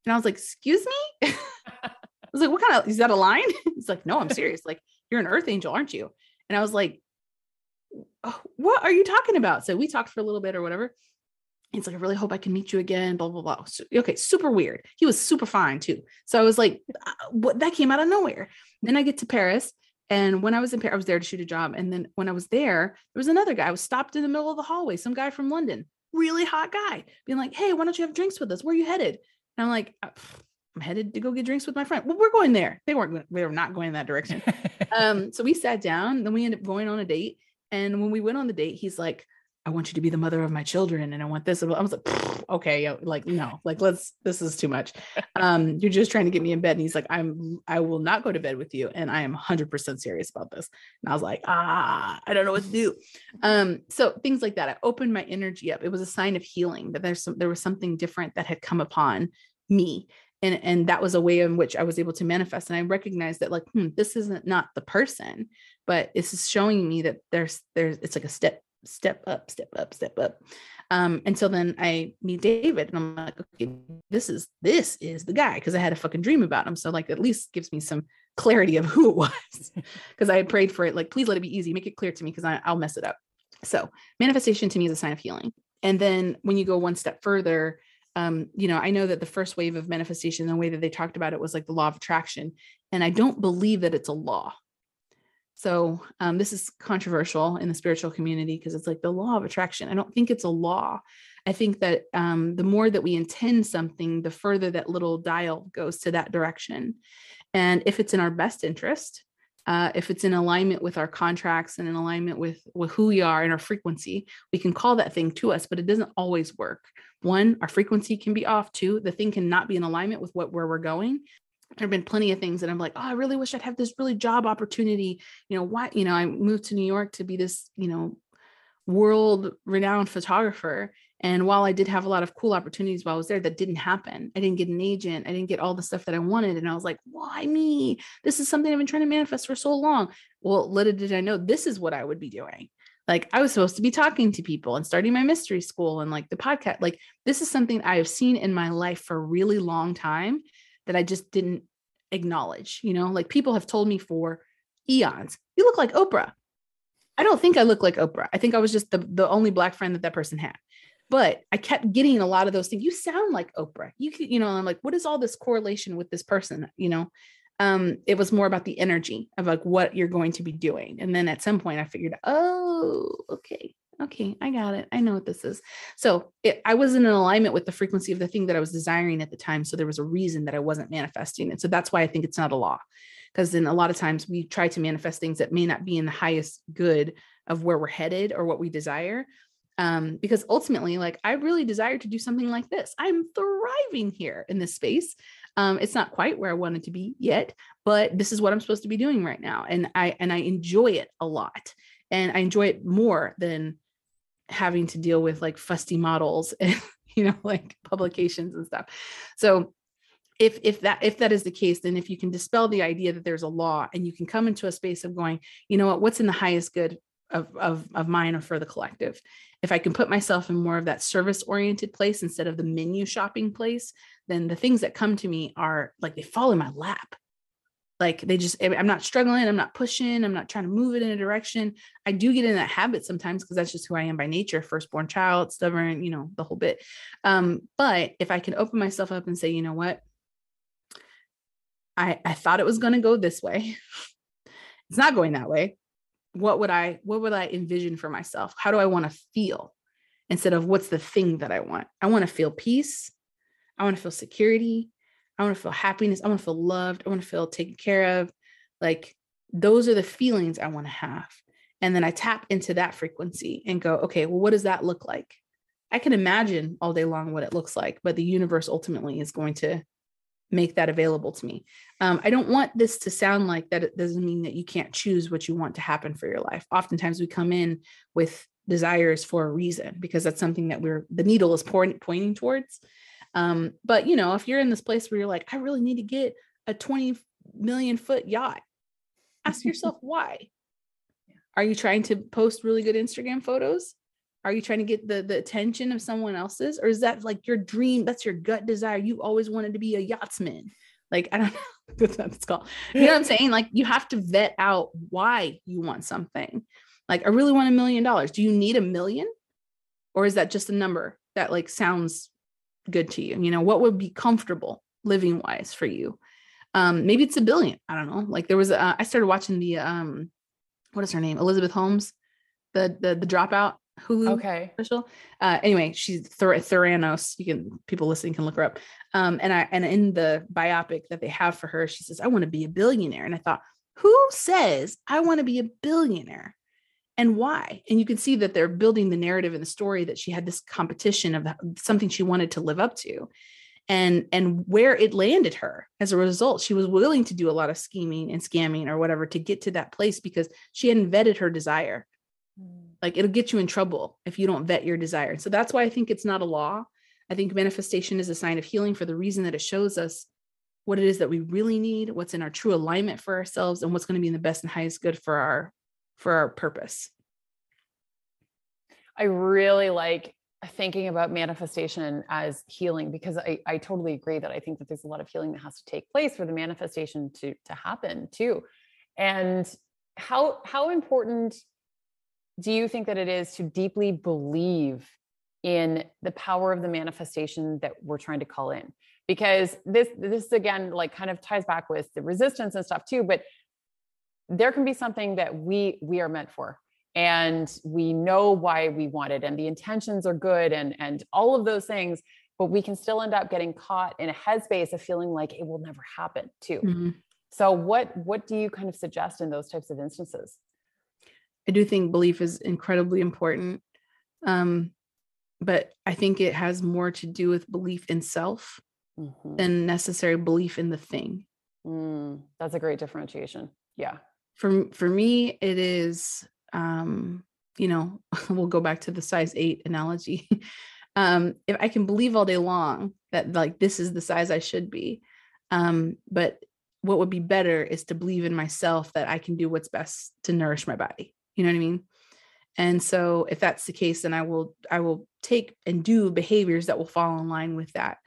And I was like, excuse me? I was like, what kind of, is that a line? He's like, no, I'm serious. Like, you're an earth angel, aren't you? And I was like, oh, what are you talking about? So we talked for a little bit or whatever. He's like, I really hope I can meet you again, blah, blah, blah. So, okay, super weird. He was super fine too. So I was like, uh, what that came out of nowhere. Then I get to Paris and when I was in Paris, I was there to shoot a job. And then when I was there, there was another guy. I was stopped in the middle of the hallway, some guy from London, really hot guy, being like, Hey, why don't you have drinks with us? Where are you headed? And I'm like, uh, I'm headed to go get drinks with my friend. Well, we're going there. They weren't, we were not going in that direction. um, so we sat down, then we ended up going on a date. And when we went on the date, he's like, I want you to be the mother of my children and I want this. I was like, okay, like, no, like, let's, this is too much. Um, you're just trying to get me in bed. And he's like, I'm, I will not go to bed with you. And I am 100% serious about this. And I was like, ah, I don't know what to do. Um, so things like that. I opened my energy up. It was a sign of healing that there's some, there was something different that had come upon me. And, and that was a way in which I was able to manifest. And I recognized that like, hmm, this isn't not the person, but this is showing me that there's, there's, it's like a step step up, step up, step up. Um, and so then I meet David and I'm like, okay, this is this is the guy because I had a fucking dream about him. So like at least gives me some clarity of who it was. Because I had prayed for it, like, please let it be easy, make it clear to me because I'll mess it up. So manifestation to me is a sign of healing. And then when you go one step further, um, you know, I know that the first wave of manifestation, the way that they talked about it was like the law of attraction. And I don't believe that it's a law. So um, this is controversial in the spiritual community because it's like the law of attraction. I don't think it's a law. I think that um, the more that we intend something, the further that little dial goes to that direction. And if it's in our best interest, uh, if it's in alignment with our contracts and in alignment with, with who we are and our frequency, we can call that thing to us, but it doesn't always work. One, our frequency can be off. Two, the thing cannot be in alignment with what where we're going there have been plenty of things that I'm like, oh, I really wish I'd have this really job opportunity. You know, why, you know, I moved to New York to be this, you know, world renowned photographer. And while I did have a lot of cool opportunities while I was there, that didn't happen. I didn't get an agent. I didn't get all the stuff that I wanted. And I was like, why me? This is something I've been trying to manifest for so long. Well, little did I know this is what I would be doing. Like I was supposed to be talking to people and starting my mystery school and like the podcast. Like this is something I have seen in my life for a really long time that I just didn't acknowledge. You know, like people have told me for eons, you look like Oprah. I don't think I look like Oprah. I think I was just the, the only black friend that that person had. But I kept getting a lot of those things. You sound like Oprah. You you know, I'm like, what is all this correlation with this person? You know, um, it was more about the energy of like what you're going to be doing. And then at some point I figured, oh, okay, okay, I got it. I know what this is. So it, I was in alignment with the frequency of the thing that I was desiring at the time. So there was a reason that I wasn't manifesting. And so that's why I think it's not a law. Because then a lot of times we try to manifest things that may not be in the highest good of where we're headed or what we desire. Um, because ultimately, like I really desire to do something like this. I'm thriving here in this space. Um, it's not quite where I wanted to be yet, but this is what I'm supposed to be doing right now. And I and I enjoy it a lot. And I enjoy it more than having to deal with like fusty models and you know like publications and stuff. So if if that if that is the case then if you can dispel the idea that there's a law and you can come into a space of going you know what? What's in the highest good of of, of mine or for the collective? If i can put myself in more of that service oriented place instead of the menu shopping place then the things that come to me are like they fall in my lap like they just i'm not struggling i'm not pushing i'm not trying to move it in a direction. I do get in that habit sometimes because that's just who i am by nature firstborn child stubborn you know the whole bit. Um but if i can open myself up and say you know what? I i thought it was going to go this way. It's not going that way. What would i what would i envision for myself? How do i want to feel? Instead of what's the thing that i want? I want to feel peace. I want to feel security I want to feel happiness. I want to feel loved. I want to feel taken care of. Like those are the feelings I want to have. And then I tap into that frequency and go, okay, well, what does that look like? I can imagine all day long what it looks like, but the universe ultimately is going to make that available to me. Um, I don't want this to sound like that. It doesn't mean that you can't choose what you want to happen for your life. Oftentimes we come in with desires for a reason because that's something that we're the needle is pointing pointing towards um, but you know, if you're in this place where you're like, I really need to get a 20 million foot yacht, ask yourself why. Are you trying to post really good Instagram photos? Are you trying to get the, the attention of someone else's? Or is that like your dream? That's your gut desire. You always wanted to be a yachtsman. Like, I don't know what that's called. You know what I'm saying? Like, you have to vet out why you want something. Like, I really want a million dollars. Do you need a million? Or is that just a number that like sounds good to you? You know, what would be comfortable living wise for you? Um, maybe it's a billion. I don't know. Like there was, uh, I started watching the, um, what is her name? Elizabeth Holmes, the, the, the dropout Hulu okay. special. Uh, anyway, she's Thor- Theranos. You can, people listening can look her up. Um, and I, and in the biopic that they have for her, she says, I want to be a billionaire. And I thought, who says I want to be a billionaire? And why? And you can see that they're building the narrative and the story that she had this competition of something she wanted to live up to and and where it landed her. As a result she was willing to do a lot of scheming and scamming or whatever to get to that place because she hadn't vetted her desire. Mm. like it'll get you in trouble if you don't vet your desire. So that's why i think it's not a law. I think manifestation is a sign of healing for the reason that it shows us what it is that we really need what's in our true alignment for ourselves and what's going to be in the best and highest good for our for our purpose. I really like thinking about manifestation as healing because I, I totally agree that I think that there's a lot of healing that has to take place for the manifestation to to happen too. And how how important do you think that it is to deeply believe in the power of the manifestation that we're trying to call in? Because this this again like kind of ties back with the resistance and stuff too, but there can be something that we we are meant for and we know why we want it and the intentions are good and and all of those things but we can still end up getting caught in a headspace of feeling like it will never happen too. Mm-hmm. so what what do you kind of suggest in those types of instances? I do think belief is incredibly important um but i think it has more to do with belief in self mm-hmm. than necessary belief in the thing. Mm, that's a great differentiation. Yeah for for me it is um, you know, we'll go back to the size eight analogy. um, if I can believe all day long that like this is the size I should be, um, but what would be better is to believe in myself that I can do what's best to nourish my body. You know what I mean? And so if that's the case, then I will I will take and do behaviors that will fall in line with that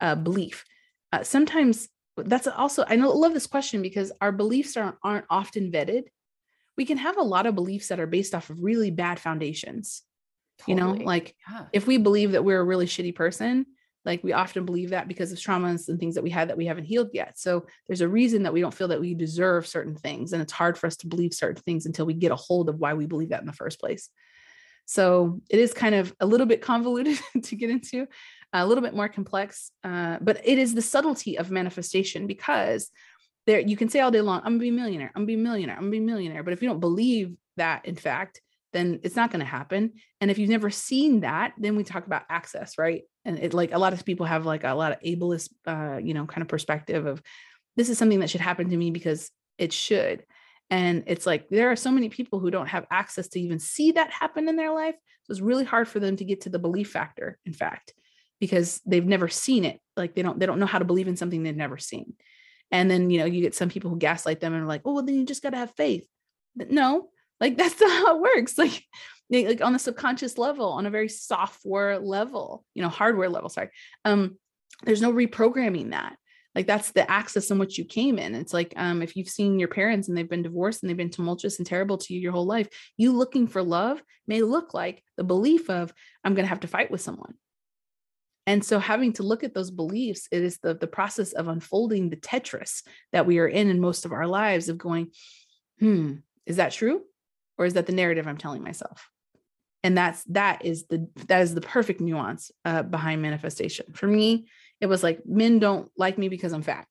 uh, belief. Uh, sometimes that's also I love this question because our beliefs aren't aren't often vetted we can have a lot of beliefs that are based off of really bad foundations. Totally. You know, like yeah. if we believe that we're a really shitty person, like we often believe that because of traumas and things that we had that we haven't healed yet. So there's a reason that we don't feel that we deserve certain things. And it's hard for us to believe certain things until we get a hold of why we believe that in the first place. So it is kind of a little bit convoluted to get into, a little bit more complex, uh, but it is the subtlety of manifestation because there you can say all day long i'm gonna be a millionaire i'm gonna be a millionaire i'm gonna be a millionaire but if you don't believe that in fact then it's not to happen. And if you've never seen that then we talk about access right? And it like a lot of people have like a lot of ableist uh you know kind of perspective of this is something that should happen to me because it should and it's like there are so many people who don't have access to even see that happen in their life so it's really hard for them to get to the belief factor in fact because they've never seen it like they don't they don't know how to believe in something they've never seen and then, you know, you get some people who gaslight them and are like, oh, well, then you just got to have faith. No, like that's not how it works. Like, like on the subconscious level, on a very software level, you know, hardware level, sorry. Um, there's no reprogramming that. Like that's the access in which you came in. It's like um, if you've seen your parents and they've been divorced and they've been tumultuous and terrible to you your whole life, you looking for love may look like the belief of I'm going to have to fight with someone and so having to look at those beliefs, it is the, the process of unfolding the Tetris that we are in in most of our lives of going, hmm, is that true? Or is that the narrative I'm telling myself? And that's that is the that is the perfect nuance uh, behind manifestation. For me, it was like men don't like me because I'm fat.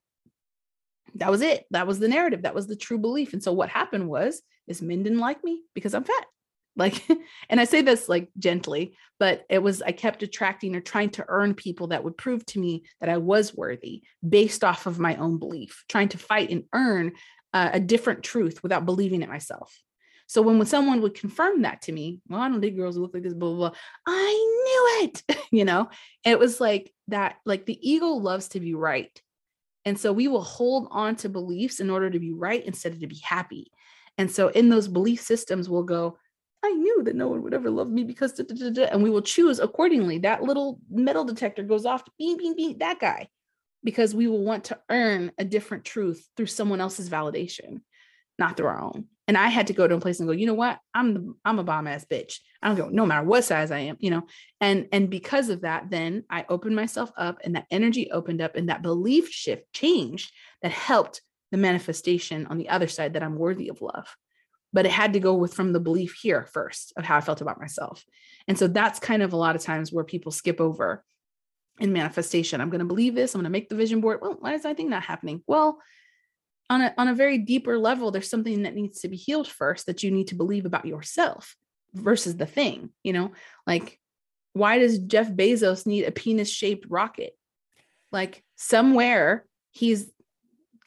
That was it. That was the narrative. That was the true belief. And so what happened was is men didn't like me because I'm fat like and i say this like gently but it was i kept attracting or trying to earn people that would prove to me that i was worthy based off of my own belief trying to fight and earn uh, a different truth without believing it myself so when, when someone would confirm that to me well i don't date girls look like this blah blah blah i knew it you know it was like that like the ego loves to be right and so we will hold on to beliefs in order to be right instead of to be happy and so in those belief systems we'll go I knew that no one would ever love me because, da, da, da, and we will choose accordingly. That little metal detector goes off, beep, beep, beep, that guy, because we will want to earn a different truth through someone else's validation, not through our own. And I had to go to a place and go, you know what? I'm the I'm a bomb ass bitch. I don't go, no matter what size I am, you know. And and because of that, then I opened myself up, and that energy opened up, and that belief shift changed that helped the manifestation on the other side that I'm worthy of love but it had to go with from the belief here first of how I felt about myself. And so that's kind of a lot of times where people skip over in manifestation. I'm going to believe this. I'm going to make the vision board. Well, why is I think not happening? Well, on a, on a very deeper level, there's something that needs to be healed first that you need to believe about yourself versus the thing, you know, like why does Jeff Bezos need a penis shaped rocket? Like somewhere he's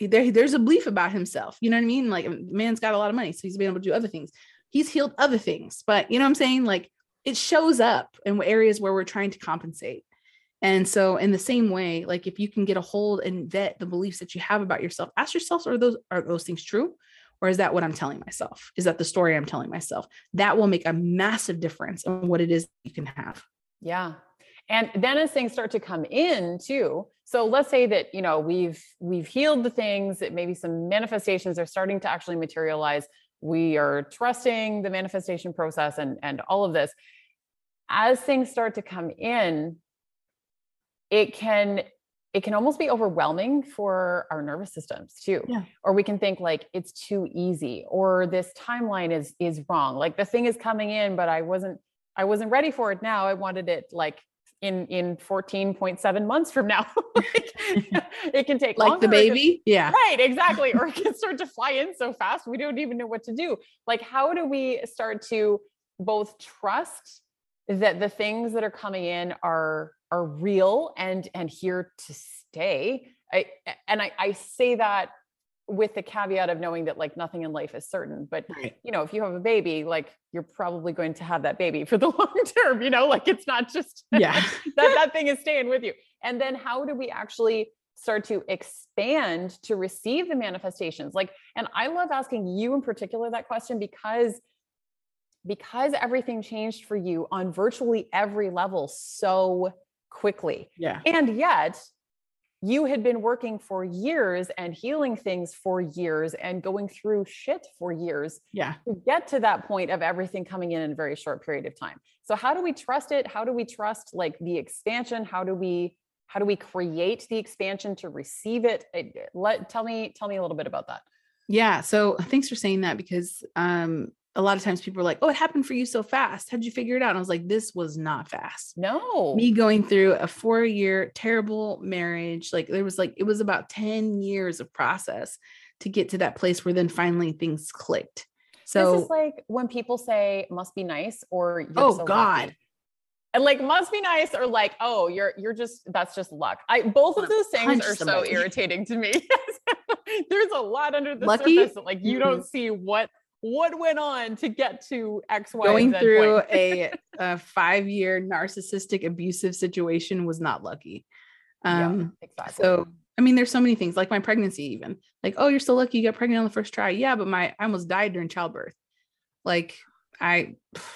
there, there's a belief about himself. You know what I mean? Like man's got a lot of money, so he's been able to do other things. He's healed other things, but you know what I'm saying? Like it shows up in areas where we're trying to compensate. And so in the same way, like if you can get a hold and vet the beliefs that you have about yourself, ask yourself, are those are those things true? or is that what I'm telling myself? Is that the story I'm telling myself? That will make a massive difference in what it is you can have. Yeah. And then as things start to come in too, so let's say that you know we've we've healed the things that maybe some manifestations are starting to actually materialize. We are trusting the manifestation process and and all of this. As things start to come in, it can it can almost be overwhelming for our nervous systems too Yeah. or we can think like it's too easy or this timeline is is wrong like the thing is coming in but i wasn't i wasn't ready for it now i wanted it like in in 14.7 months from now like, it can take Like the longer, it can- baby. Yeah. right exactly or it can start to fly in so fast we don't even know what to do like how do we start to both trust that the things that are coming in are are real and and here to stay i and i i say that with the caveat of knowing that like nothing in life is certain but Right. you know if you have a baby like you're probably going to have that baby for the long term you know like it's not just Yeah. that that thing is staying with you and then how do we actually start to expand to receive the manifestations like and i love asking you in particular that question because because everything changed for you on virtually every level so quickly Yeah. and yet you had been working for years and healing things for years and going through shit for years Yeah. to get to that point of everything coming in in a very short period of time. So how do we trust it? How do we trust like the expansion? How do we how do we create the expansion to receive it? It- Let tell me tell me a little bit about that. Yeah. So thanks for saying that because um a lot of times people are like, oh, it happened for you so fast. How'd you figure it out? And I was like, this was not fast. No. Me going through a four year terrible marriage, like there was like, it was about 10 years of process to get to that place where then finally things clicked. So, this is like when people say must be nice or Oh, so lucky." God. And like must be nice or like, oh, you're you're just that's just luck. I both of those things are so irritating to me. There's a lot under the Lucky? surface that like you Mhm. don't see what what went on to get to X, Y, going Z through a, a five year narcissistic abusive situation was not lucky. Yeah, Um, exactly. so I mean, there's so many things like my pregnancy, even like, oh, you're so lucky you got pregnant on the first try. Yeah, but my I almost died during childbirth. Like I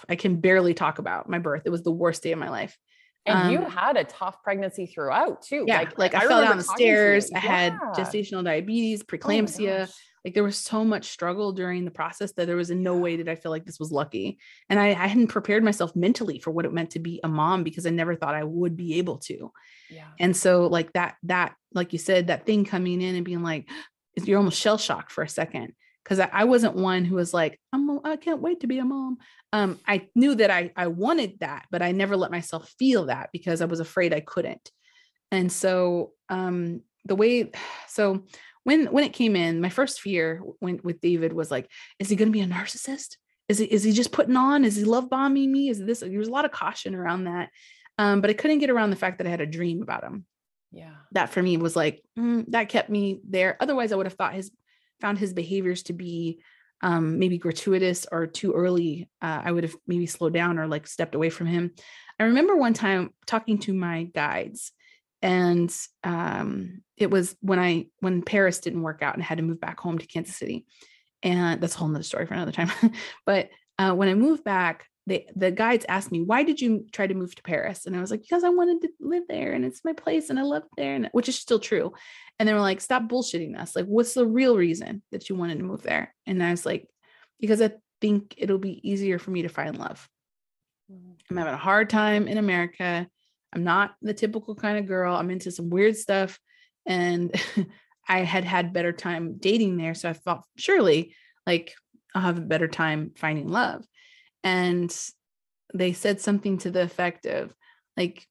I can barely talk about my birth. It was the worst day of my life. and you um, had a tough pregnancy throughout too. Yeah, like, I, fell down the stairs. I had gestational diabetes, Oh preeclampsia. gosh. Like there was so much struggle during the process that there was in no way did I feel like this was lucky. And I, I hadn't prepared myself mentally for what it meant to be a mom because I never thought I would be able to. Yeah. And so like that, that, like you said, that thing coming in and being like, you're almost shell shocked for a second. Cause I, I wasn't one who was like, I'm, I can't wait to be a mom. Um, I knew that I, I wanted that, but I never let myself feel that because I was afraid I couldn't. And so, um, the way, so when, when it came in, my first fear when with David was like, is he going to be a narcissist? Is he, is he just putting on? Is he love bombing me? Is this, there was a lot of caution around that. Um, but I couldn't get around the fact that I had a dream about him Yeah. that for me was like mm, that kept me there otherwise i would have thought his found his behaviors to be um maybe gratuitous or too early uh, i would have maybe slowed down or like stepped away from him i remember one time talking to my guides and um it was when i when paris didn't work out and I had to move back home to kansas city and that's a whole nother story for another time but uh, when i moved back they, the guides asked me why did you try to move to paris? And i was like because i wanted to live there and it's my place and i love there and which is still true and they were like stop bullshitting us like what's the real reason that you wanted to move there? And i was like because i think it'll be easier for me to find love. I'm having a hard time in america i'm not the typical kind of girl i'm into some weird stuff and i had had better time dating there so i thought surely like i'll have a better time finding love. And they said something to the effect of like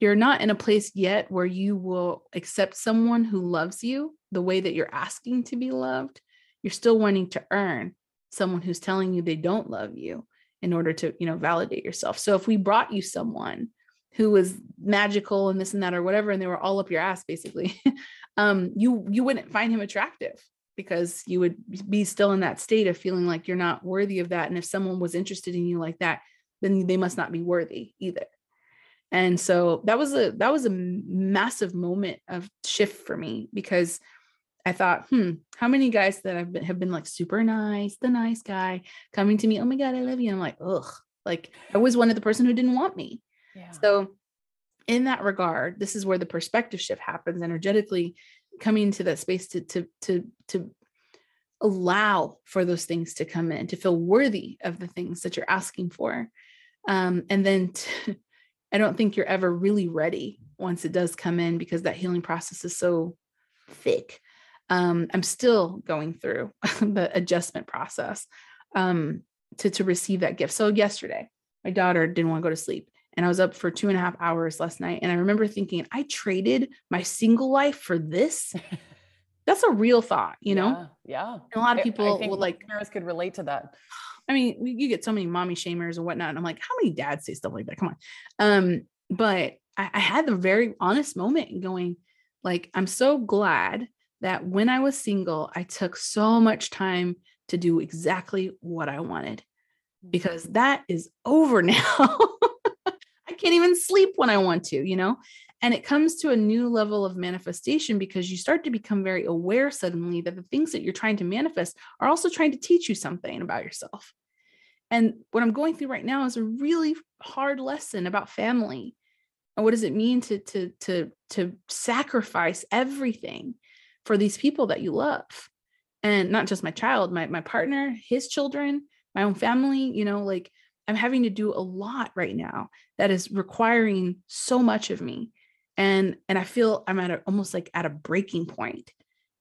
you're not in a place yet where you will accept someone who loves you the way that you're asking to be loved. You're still wanting to earn someone who's telling you they don't love you in order to you know validate yourself. So if we brought you someone who was magical and this and that or whatever and they were all up your ass basically um you you wouldn't find him attractive because you would be still in that state of feeling like you're not worthy of that and if someone was interested in you like that then they must not be worthy either and so that was a that was a massive moment of shift for me because I thought, hmm, how many guys that have been have been like super nice, the nice guy coming to me, oh my God, I love you. I'm like, ugh, like I was one of the person who didn't want me. So in that regard, this is where the perspective shift happens energetically, coming into that space to to to to allow for those things to come in, to feel worthy of the things that you're asking for. Um, and then to, I don't think you're ever really ready once it does come in because that healing process is so thick. Um, I'm still going through the adjustment process um, to, to receive that gift. So yesterday, my daughter didn't want to go to sleep and I was up for two and a half hours last night. And I remember thinking, I traded my single life for this. That's a real thought, you know? Yeah. yeah. And a lot of people I, will like parents could relate to that. I mean, you get so many mommy shamers and whatnot. And I'm like, how many dads say stuff like that? Come on. Um, but I, I had the very honest moment going, like, I'm so glad that when I was single, I took so much time to do exactly what I wanted because mm-hmm. that is over now. I can't even sleep when I want to, you know? And it comes to a new level of manifestation because you start to become very aware suddenly that the things that you're trying to manifest are also trying to teach you something about yourself. And what I'm going through right now is a really hard lesson about family. And what does it mean to to to to sacrifice everything for these people that you love? And not just my child, my my partner, his children, my own family, you know, like I'm having to do a lot right now that is requiring so much of me and and i feel i'm at a, almost like at a breaking point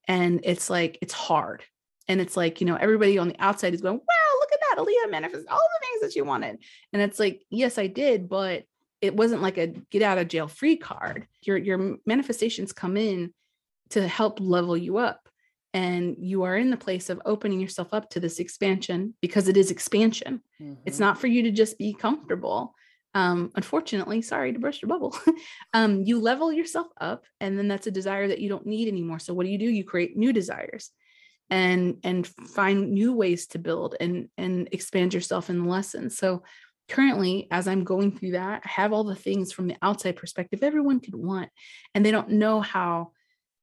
and it's like it's hard and it's like you know everybody on the outside is going wow look at that Aaliyah manifest all the things that you wanted and it's like yes i did but it wasn't like a get out of jail free card. Your your manifestations come in to help level you up and you are in the place of opening yourself up to this expansion because it is expansion mm-hmm. it's not for you to just be comfortable um, unfortunately, sorry to burst your bubble, um, you level yourself up, and then that's a desire that you don't need anymore. So what do you do? You create new desires, and and find new ways to build and and expand yourself in the lessons. So currently, as I'm going through that, I have all the things from the outside perspective everyone could want, and they don't know how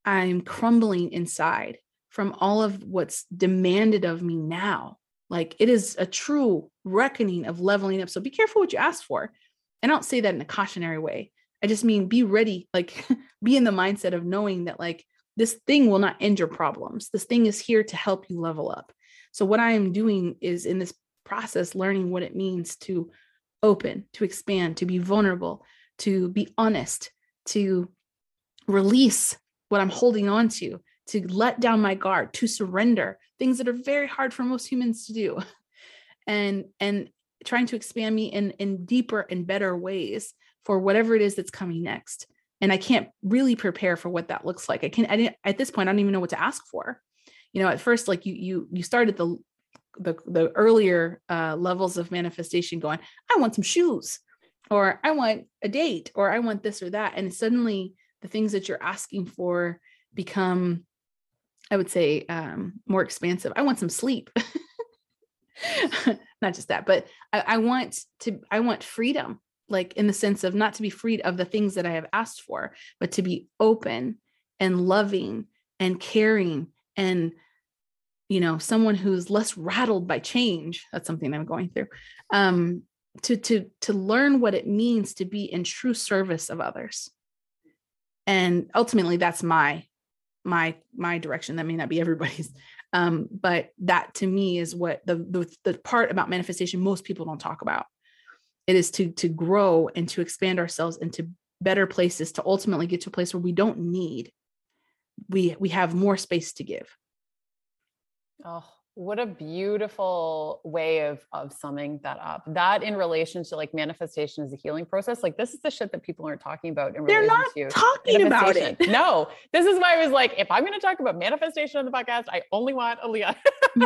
I'm crumbling inside from all of what's demanded of me now like it is a true reckoning of leveling up. So be careful what you ask for. And I don't say that in a cautionary way. I just mean be ready, like be in the mindset of knowing that like this thing will not end your problems. This thing is here to help you level up. So what I am doing is in this process learning what it means to open, to expand, to be vulnerable, to be honest, to release what I'm holding on to, to let down my guard, to surrender, things that are very hard for most humans to do. And and trying to expand me in in deeper and better ways for whatever it is that's coming next. And I can't really prepare for what that looks like. I can I at this point I don't even know what to ask for. You know, at first like you you you started the the the earlier uh levels of manifestation going, I want some shoes or I want a date or I want this or that and suddenly the things that you're asking for become I would say um, more expansive. I want some sleep. not just that, but I, I want to, I want freedom, like in the sense of not to be freed of the things that I have asked for, but to be open and loving and caring and you know someone who's less rattled by change that's something i'm going through um to to to learn what it means to be in true service of others and ultimately that's my my my direction that may not be everybody's. Um but that to me is what the, the the part about manifestation most people don't talk about. It is to to grow and to expand ourselves into better places to ultimately get to a place where we don't need we we have more space to give. Oh what a beautiful way of of summing that up. That in relation to like manifestation as a healing process, like this is the shit that people aren't talking about. In They're not talking about it. no, this is why I was like, if I'm going to talk about manifestation on the podcast, I only want Aaliyah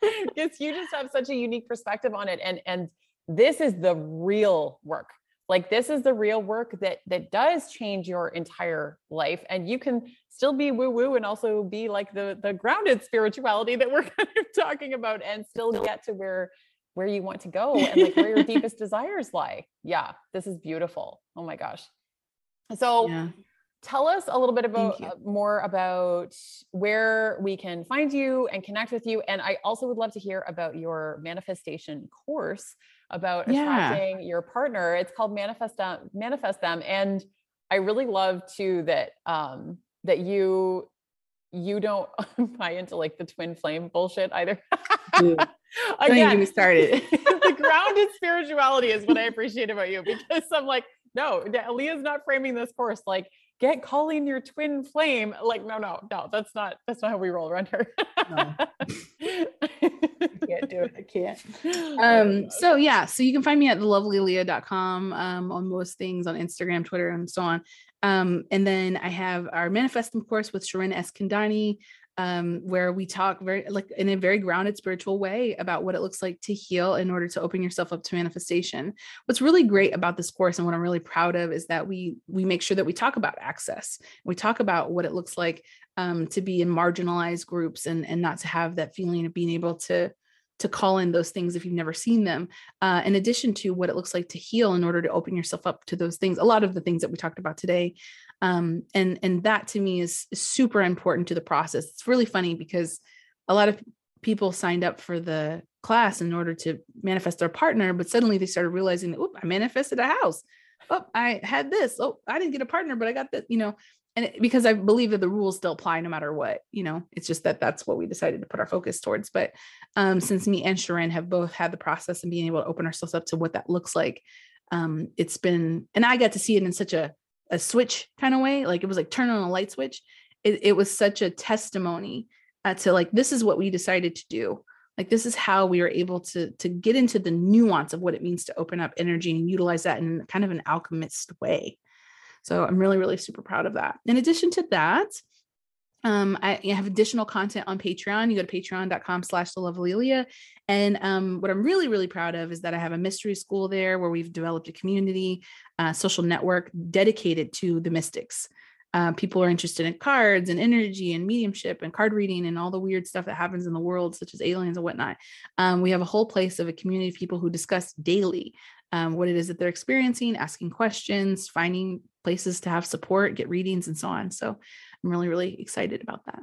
because you just have such a unique perspective on it, and and this is the real work like this is the real work that that does change your entire life and you can still be woo woo and also be like the the grounded spirituality that we're kind of talking about and still get to where where you want to go and like where your deepest desires lie yeah this is beautiful oh my gosh so yeah. tell us a little bit about uh, more about where we can find you and connect with you. And I also would love to hear about your manifestation course about yeah. attracting your partner. It's called Manifest Them, Manifest Them. And I really love too that um that you you don't buy into like the twin flame bullshit either. Again, Don't get me started. the grounded spirituality is what I appreciate about you because I'm like, no, Leah's not framing this course like get calling your twin flame. Like, no, no, no, that's not that's not how we roll around here. no. I can't do it. I can't. Um, so yeah, so you can find me at thelovelyleah.com um on most things on Instagram, Twitter, and so on. Um, and then I have our manifesting course with Sharon Eskandani um, where we talk very like in a very grounded spiritual way about what it looks like to heal in order to open yourself up to manifestation. What's really great about this course and what I'm really proud of is that we we make sure that we talk about access. We talk about what it looks like um, to be in marginalized groups and and not to have that feeling of being able to to call in those things if you've never seen them uh, in addition to what it looks like to heal in order to open yourself up to those things a lot of the things that we talked about today um, and and that to me is, is super important to the process. It's really funny because a lot of people signed up for the class in order to manifest their partner but suddenly they started realizing oh i manifested a house. Oh i had this. Oh i didn't get a partner but i got that you know and it, because i believe that the rules still apply no matter what you know it's just that that's what we decided to put our focus towards. But um, since me and sharon have both had the process and being able to open ourselves up to what that looks like um, it's been and i got to see it in such a a switch kind of way like it was like turn on a light switch. It, it was such a testimony uh, to like this is what we decided to do. Like this is how we are able to to get into the nuance of what it means to open up energy and utilize that in kind of an alchemist way so i'm really really super proud of that in addition to that um, I, have additional content on Patreon. You go to patreon.com slash the lovely Leah. And um, what I'm really, really proud of is that I have a mystery school there where we've developed a community, uh, social network dedicated to the mystics. Uh, people are interested in cards and energy and mediumship and card reading and all the weird stuff that happens in the world, such as aliens and whatnot. Um, we have a whole place of a community of people who discuss daily um, what it is that they're experiencing, asking questions, finding places to have support, get readings, and so on. So I'm really, really excited about that.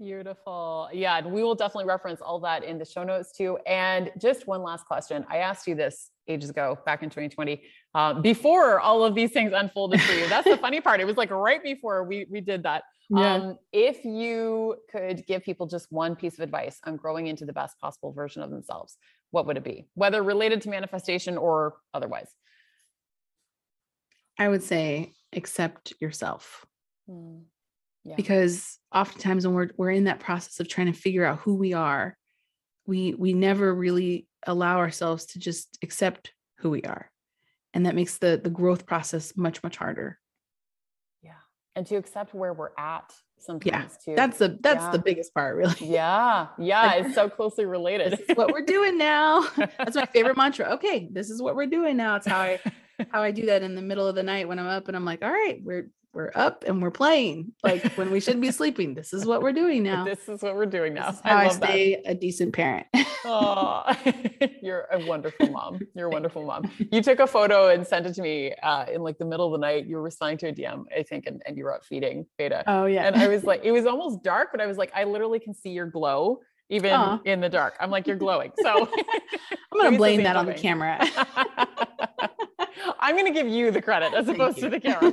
Beautiful. Yeah. And we will definitely reference all that in the show notes too. And just one last question. I asked you this ages ago, back in 2020, uh, before all of these things unfolded for you. That's the funny part. It was like right before we, we did that. Yeah. Um, if you could give people just one piece of advice on growing into the best possible version of themselves, what would it be? Whether related to manifestation or otherwise? I would say accept yourself. Hmm. Yeah. Because oftentimes when we're we're in that process of trying to figure out who we are, we we never really allow ourselves to just accept who we are. And that makes the the growth process much much harder. Yeah. And to accept where we're at sometimes yeah, too. That's the that's yeah. the biggest part, really. Yeah. Yeah. Like, it's so closely related. what we're doing now. That's my favorite mantra. Okay, this is what we're doing now. It's how I how I do that in the middle of the night when I'm up and I'm like, all right, we're we're up and we're playing like when we should be sleeping. This is what we're doing now. This is what we're doing now. how I, I stay that. a decent parent. oh, you're a wonderful mom. You're a wonderful mom. You took a photo and sent it to me uh, in like the middle of the night. You were responding to a DM, I think, and, and you were out feeding Beta. Oh yeah. And I was like, it was almost dark, but I was like, I literally can see your glow even Aww. in the dark. I'm like, you're glowing. So I'm gonna blame that on the camera. I'm gonna give you the credit as opposed to the camera.